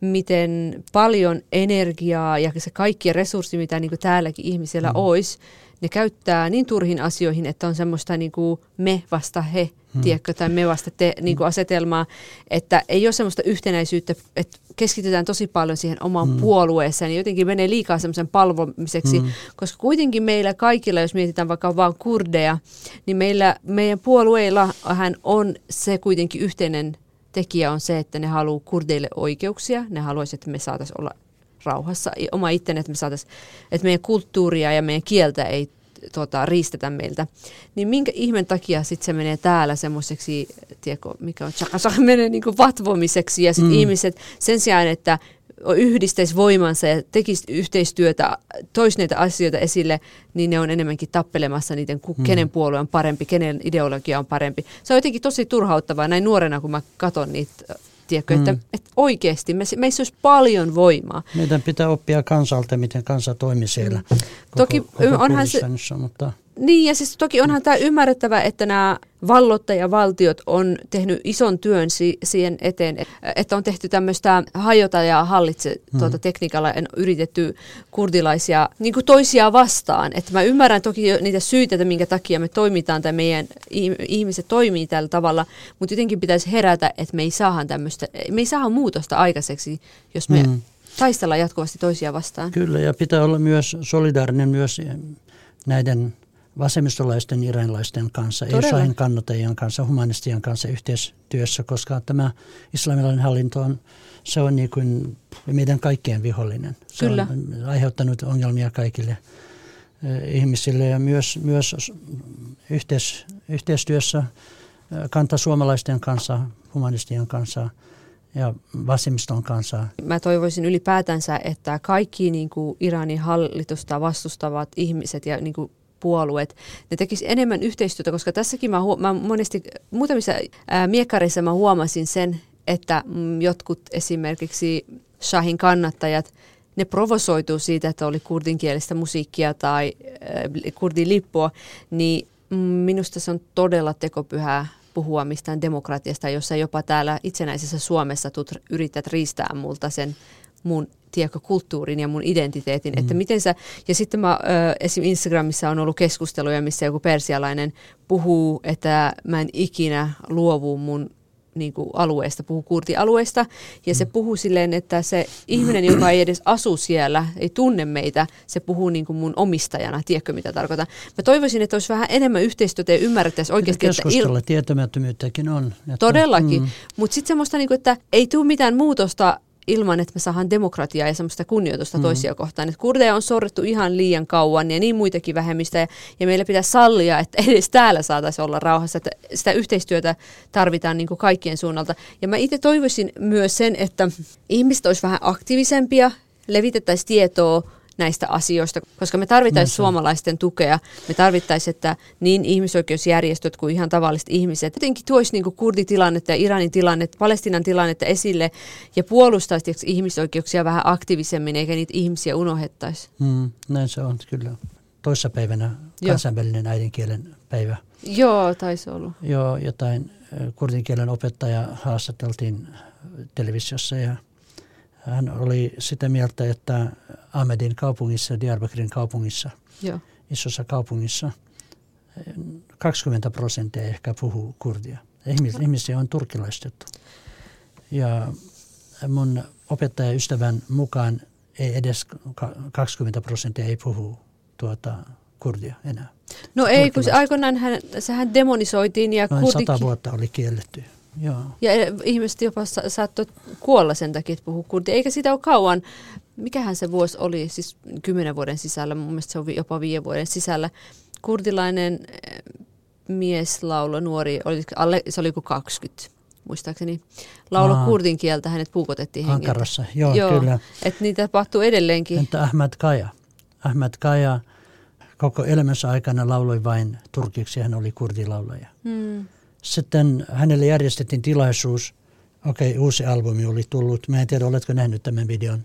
miten paljon energiaa ja se kaikki resurssi, mitä niin kuin täälläkin ihmisillä mm. olisi, ne käyttää niin turhin asioihin, että on semmoista niin kuin me vasta he, hmm. tiedätkö, tai me vasta te niin kuin asetelmaa, että ei ole semmoista yhtenäisyyttä, että keskitytään tosi paljon siihen omaan hmm. puolueeseen, niin jotenkin menee liikaa semmoisen palvomiseksi, hmm. koska kuitenkin meillä kaikilla, jos mietitään vaikka vaan kurdeja, niin meillä, meidän puolueilla hän on se kuitenkin yhteinen tekijä on se, että ne haluaa kurdeille oikeuksia, ne haluaisivat, että me saataisiin olla rauhassa oma ittene, että me saataisiin, että meidän kulttuuria ja meidän kieltä ei tuota, riistetä meiltä. Niin minkä ihmen takia sitten se menee täällä semmoiseksi, tiedätkö, mikä on chakasa, menee niin vatvomiseksi ja sitten mm. ihmiset sen sijaan, että yhdistäisi voimansa ja tekisi yhteistyötä, toisi näitä asioita esille, niin ne on enemmänkin tappelemassa niiden, mm. kenen puolue on parempi, kenen ideologia on parempi. Se on jotenkin tosi turhauttavaa näin nuorena, kun mä katson niitä tiedätkö, mm. että, että oikeasti me, meissä olisi paljon voimaa. Meidän pitää oppia kansalta, miten kansa toimii siellä. Mm. Koko, Toki koko onhan se, mutta... Niin, ja siis toki onhan tämä ymmärrettävä, että nämä vallottajavaltiot on tehnyt ison työn si- siihen eteen, että on tehty tämmöistä hajota ja hallitse hmm. tuota tekniikalla en yritetty kurdilaisia niin kuin toisia vastaan. Että mä ymmärrän toki niitä syitä, että minkä takia me toimitaan tai meidän ihmiset toimii tällä tavalla, mutta jotenkin pitäisi herätä, että me ei saada tämmöistä, me ei saada muutosta aikaiseksi, jos me hmm. taistellaan jatkuvasti toisia vastaan. Kyllä, ja pitää olla myös solidaarinen myös näiden vasemmistolaisten iranilaisten kanssa, ei Shahin kannattajien kanssa, humanistien kanssa yhteistyössä, koska tämä islamilainen hallinto on, se on niin kuin meidän kaikkien vihollinen. Se Kyllä. on aiheuttanut ongelmia kaikille eh, ihmisille ja myös, myös yhteis, yhteistyössä eh, suomalaisten kanssa, humanistien kanssa ja vasemmiston kanssa. Mä toivoisin ylipäätänsä, että kaikki niin kuin Iranin hallitusta vastustavat ihmiset ja niin kuin puolueet, ne tekis enemmän yhteistyötä, koska tässäkin mä, huom- mä monesti, muutamissa ää, miekkareissa mä huomasin sen, että mm, jotkut esimerkiksi Shahin kannattajat, ne provosoituu siitä, että oli kurdinkielistä musiikkia tai äh, kurdin lippua, niin minusta se on todella tekopyhää puhua mistään demokratiasta, jossa jopa täällä itsenäisessä Suomessa tut, yrität riistää multa sen mun tiedätkö, kulttuurin ja mun identiteetin, mm. että miten sä, ja sitten mä, esim. Instagramissa on ollut keskusteluja, missä joku persialainen puhuu, että mä en ikinä luovu mun niin kuin alueesta, puhuu kurtialueesta, ja se mm. puhuu silleen, että se ihminen, joka ei edes asu siellä, ei tunne meitä, se puhuu niin kuin mun omistajana, tiedätkö mitä tarkoitan. Mä toivoisin, että olisi vähän enemmän yhteistyötä ja ymmärrettäisiin oikeasti, Keskustella, että... Il... tietämättömyyttäkin on. Että, Todellakin, mm. mutta sitten semmoista, niin kuin, että ei tule mitään muutosta ilman, että me saadaan demokratiaa ja semmoista kunnioitusta mm. toisia kohtaan. Että kurdeja on sorrettu ihan liian kauan ja niin muitakin vähemmistöjä. Ja meillä pitää sallia, että edes täällä saataisiin olla rauhassa. Että sitä yhteistyötä tarvitaan niin kuin kaikkien suunnalta. Ja mä itse toivoisin myös sen, että ihmiset olisi vähän aktiivisempia, levitettäisiin tietoa näistä asioista, koska me tarvittaisiin suomalaisten tukea. Me tarvittaisiin, että niin ihmisoikeusjärjestöt kuin ihan tavalliset ihmiset jotenkin tuoisi niin kurditilannetta ja Iranin tilannetta, Palestinan tilannetta esille ja puolustaisi ihmisoikeuksia vähän aktiivisemmin, eikä niitä ihmisiä unohdettaisi. Mm, näin se on, kyllä. Toissapäivänä kansainvälinen Joo. äidinkielen päivä. Joo, taisi olla. Joo, jotain kurdinkielen opettaja haastateltiin televisiossa ja hän oli sitä mieltä, että Ahmedin kaupungissa, Diyarbakirin kaupungissa, Joo. isossa kaupungissa, 20 prosenttia ehkä puhuu kurdia. Ihmis, ihmisiä on turkilaistettu. Ja mun opettajaystävän mukaan ei edes 20 prosenttia ei puhu tuota kurdia enää. No ei, kun aikoinaan hän, sehän demonisoitiin ja Noin kurdikin... sata vuotta oli kielletty. Joo. Ja ihmiset jopa sa- saattoi kuolla sen takia, että puhuu kurdia. Eikä sitä ole kauan. Mikähän se vuosi oli, siis kymmenen vuoden sisällä, mun mielestä se on jopa viiden vuoden sisällä. Kurdilainen eh, mies laulo, nuori, oli, alle, se oli kuin 20 muistaakseni. Laulo Aa. kurdin kieltä, hänet puukotettiin hengiltä. Ankarassa, joo, joo kyllä. Että niitä tapahtuu edelleenkin. Entä Ahmad Kaja? Ahmad Kaja koko elämänsä aikana lauloi vain turkiksi, hän oli kurdilaulaja. Hmm. Sitten hänelle järjestettiin tilaisuus, okei okay, uusi albumi oli tullut, mä en tiedä oletko nähnyt tämän videon.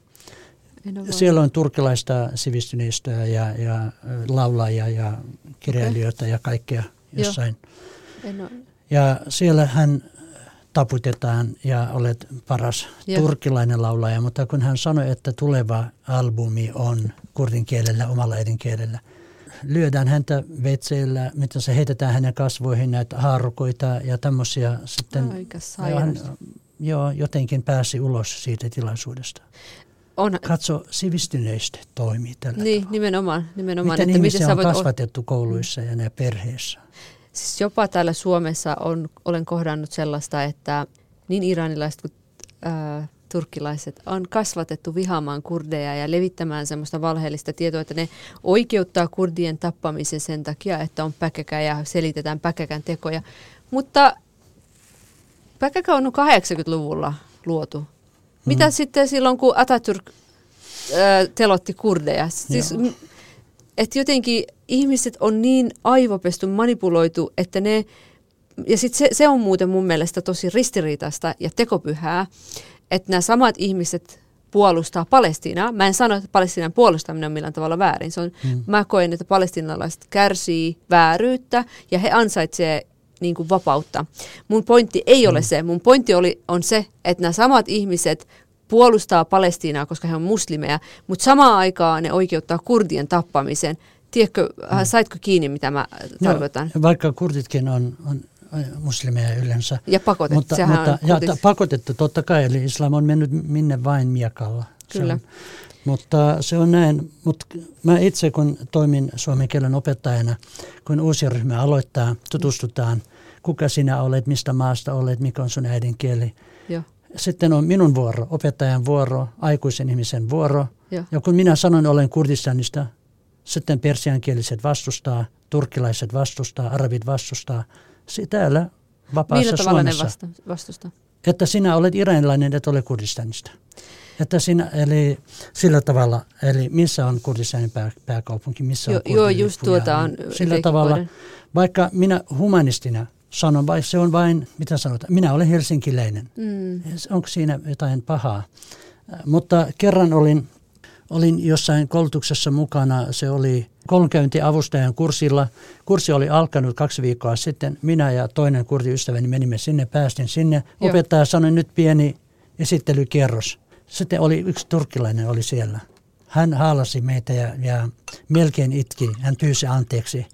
Siellä on turkilaista sivistyneistöä ja, ja laulajia ja kirjailijoita okay. ja kaikkea jossain. Ja siellä hän taputetaan ja olet paras Joo. turkilainen laulaja, mutta kun hän sanoi, että tuleva albumi on kurdin kielellä, omalla äidinkielellä, lyödään häntä vetseillä, mitä se heitetään hänen kasvoihin näitä haarukoita ja tämmöisiä sitten. Aika ja hän, joo, jotenkin pääsi ulos siitä tilaisuudesta. On, Katso, sivistyneistä toimii tällä niin, tavalla. nimenomaan. nimenomaan Miten että ihmisiä miten on voit kasvatettu kouluissa ja näissä perheissä. Siis jopa täällä Suomessa on, olen kohdannut sellaista, että niin iranilaiset kuin ää, turkkilaiset on kasvatettu vihaamaan kurdeja ja levittämään semmoista valheellista tietoa, että ne oikeuttaa kurdien tappamisen sen takia, että on päkäkä ja selitetään päkäkän tekoja. Mutta päkäkä on 80-luvulla luotu. Mitä sitten silloin, kun Atatürk ää, telotti kurdeja? Siis, että jotenkin ihmiset on niin aivopestu manipuloitu, että ne, ja sitten se, se on muuten mun mielestä tosi ristiriitaista ja tekopyhää, että nämä samat ihmiset puolustaa Palestiinaa. Mä en sano, että Palestiinan puolustaminen on millään tavalla väärin. Se on, Mm. Mä koen, että palestinalaiset kärsii vääryyttä ja he ansaitsee niin kuin vapautta. Mun pointti ei ole se. Mun pointti oli, on se, että nämä samat ihmiset puolustaa Palestiinaa, koska he on muslimeja, mutta samaan aikaan ne oikeuttaa kurdien tappamisen. Tiedätkö, mm. saitko kiinni, mitä mä tarkoitan? Joo, vaikka kurditkin on, on muslimeja yleensä. Ja pakotettu, Mutta, sehän mutta on ja, ta- pakotettu totta kai, eli islam on mennyt minne vain miekalla. Se Kyllä. On, mutta se on näin. Mutta mä itse kun toimin suomen kielen opettajana, kun uusi ryhmä aloittaa, tutustutaan, kuka sinä olet, mistä maasta olet, mikä on sun äidinkieli. Joo, Sitten on minun vuoro, opettajan vuoro, aikuisen ihmisen vuoro. joo. Ja kun minä sanon olen Kurdistanista, sitten persiankieliset vastustaa, turkkilaiset vastustaa, arabit vastustaa. Täällä vapaassa Millä tavalla ne Suomessa, vastustaa? että sinä olet iranilainen, et ole Kurdistanista. Että sinä, eli sillä tavalla, eli missä on Kurdistanin pää, pääkaupunki, missä on Joo, just tuota ja on Sillä tavalla, voinut. vaikka minä humanistina sanon, vai se on vain, mitä sanotaan, minä olen helsinkiläinen. Mm. Onko siinä jotain pahaa? Mutta kerran olin, olin jossain koulutuksessa mukana. Se oli koulunkäyntiavustajan kurssilla. Kurssi oli alkanut kaksi viikkoa sitten. Minä ja toinen kurdiystäväni menimme sinne, päästin sinne. Joo. Opettaja sanoi nyt pieni esittelykierros. Sitten oli yksi turkkilainen oli siellä. Hän haalasi meitä ja, ja melkein itki. Hän pyysi anteeksi.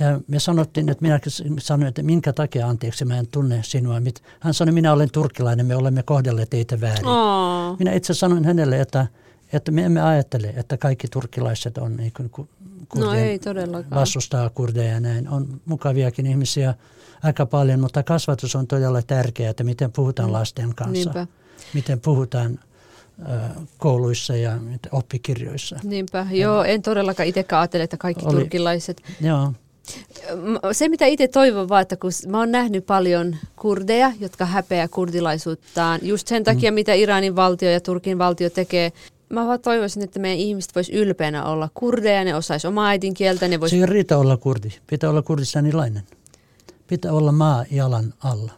Ja me sanottiin, että minä sanoin, että minkä takia anteeksi, mä en tunne sinua. Hän sanoi, minä olen turkkilainen, me olemme kohdelleet teitä väärin. Aa. Minä itse sanoin hänelle, että, että me emme ajattele, että kaikki turkkilaiset on niin kuin ku- No ei todellakaan. vastustaa kurdeja ja näin. On mukaviakin ihmisiä aika paljon, mutta kasvatus on todella tärkeää, että miten puhutaan Mm. lasten kanssa. Niinpä, Miten puhutaan kouluissa ja oppikirjoissa. niinpä. Joo, en todellakaan itsekään ajattele, että kaikki Oli- turkilaiset Joo, Se, mitä itse toivon vaan, että kun mä oon nähnyt paljon kurdeja, jotka häpeää kurdilaisuuttaan, just sen takia, mm. mitä Iranin valtio ja Turkin valtio tekee, mä vaan toivoisin, että meidän ihmiset vois ylpeänä olla kurdeja, ne osais omaa äidinkieltä, ne vois... se ei riitä olla kurdi, pitää olla kurdistanilainen. Pitää olla maa jalan alla.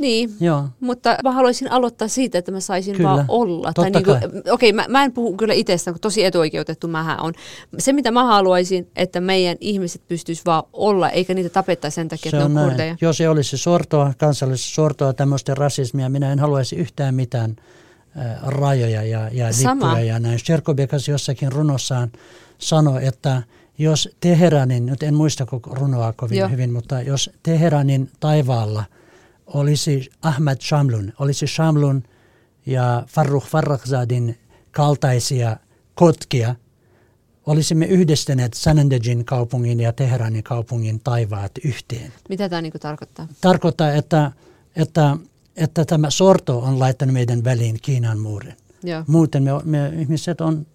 Niin, Joo, mutta mä haluaisin aloittaa siitä, että mä saisin Kyllä, vaan olla. totta niinku, kai. okei, mä, mä en puhu kyllä itsestä, kun tosi etuoikeutettu mähän on. Se, mitä mä haluaisin, että meidän ihmiset pystyis vaan olla, eikä niitä tapettaisi sen takia, se että on ne on kurdeja. Jos se olisi sortoa, kansallista sortoa, tämmöistä rasismia, minä en haluaisi yhtään mitään rajoja ja, ja Sama. lippuja ja näin. Sherkobekas jossakin runossaan sanoi, että jos Teheranin, nyt en muista koko runoa kovin Joo. hyvin, mutta jos Teheranin taivaalla olisi Ahmad Shamlun, olisi Shamlun ja Farruh Farrakhzadin kaltaisia kotkia, olisimme yhdistäneet Sanandejin kaupungin ja Teheranin kaupungin taivaat yhteen. Mitä tämä niinku tarkoittaa? Tarkoittaa, että, että, että tämä sorto on laittanut meidän väliin Kiinan muurin. Joo. Muuten me, me ihmiset on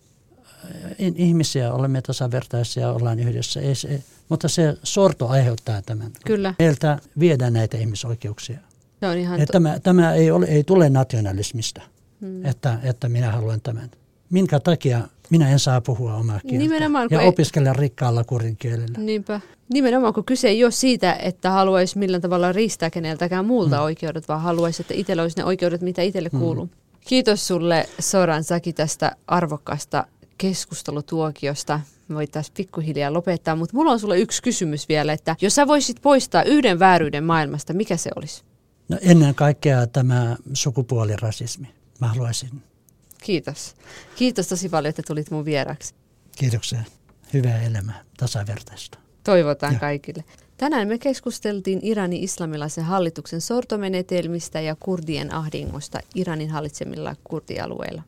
äh, ihmisiä, olemme tasavertaisia, ollaan yhdessä. Ei se, mutta se sorto aiheuttaa tämän. Kyllä, Meiltä viedään näitä ihmisoikeuksia. se on ihan... Että tämä, tämä ei, ole, ei tule nationalismista, Mm. että, että minä haluan tämän. Minkä takia minä en saa puhua omaa kieltä Nimenomaan, ja ei- opiskella rikkaalla kurin kielellä. Niinpä. Nimenomaan, kun kyse ei ole siitä, että haluaisi millään tavalla riistää keneltäkään muulta mm. oikeudet, vaan haluaisi, että itsellä olisi ne oikeudet, mitä itselle Mm. kuuluu. Kiitos sulle Soran Saki tästä arvokkaasta keskustelutuokiosta. me voitaisiin pikkuhiljaa lopettaa, mutta mulla on sulle yksi kysymys vielä, että jos sä voisit poistaa yhden vääryyden maailmasta, mikä se olisi? No ennen kaikkea tämä sukupuolirasismi. Mä haluaisin. Kiitos. Kiitos tosi paljon, että tulit mun vieraksi. Kiitoksia. Hyvää elämää, tasavertaista. Toivotaan ja. kaikille. Tänään me keskusteltiin Iranin islamilaisen hallituksen sortomenetelmistä ja kurdien ahdingosta Iranin hallitsemilla kurdialueilla.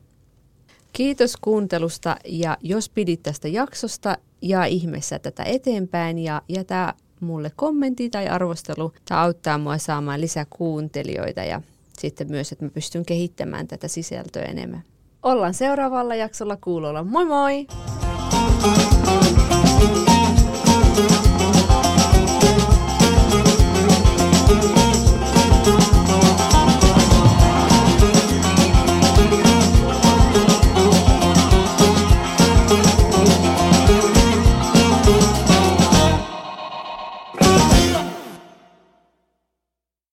Kiitos kuuntelusta ja jos pidit tästä jaksosta, ja ihmeessä tätä eteenpäin ja jätä mulle kommentti tai arvostelu. Tämä auttaa mua saamaan lisää kuuntelijoita ja sitten myös, että mä pystyn kehittämään tätä sisältöä enemmän. Ollaan seuraavalla jaksolla kuulolla. Moi moi! thank you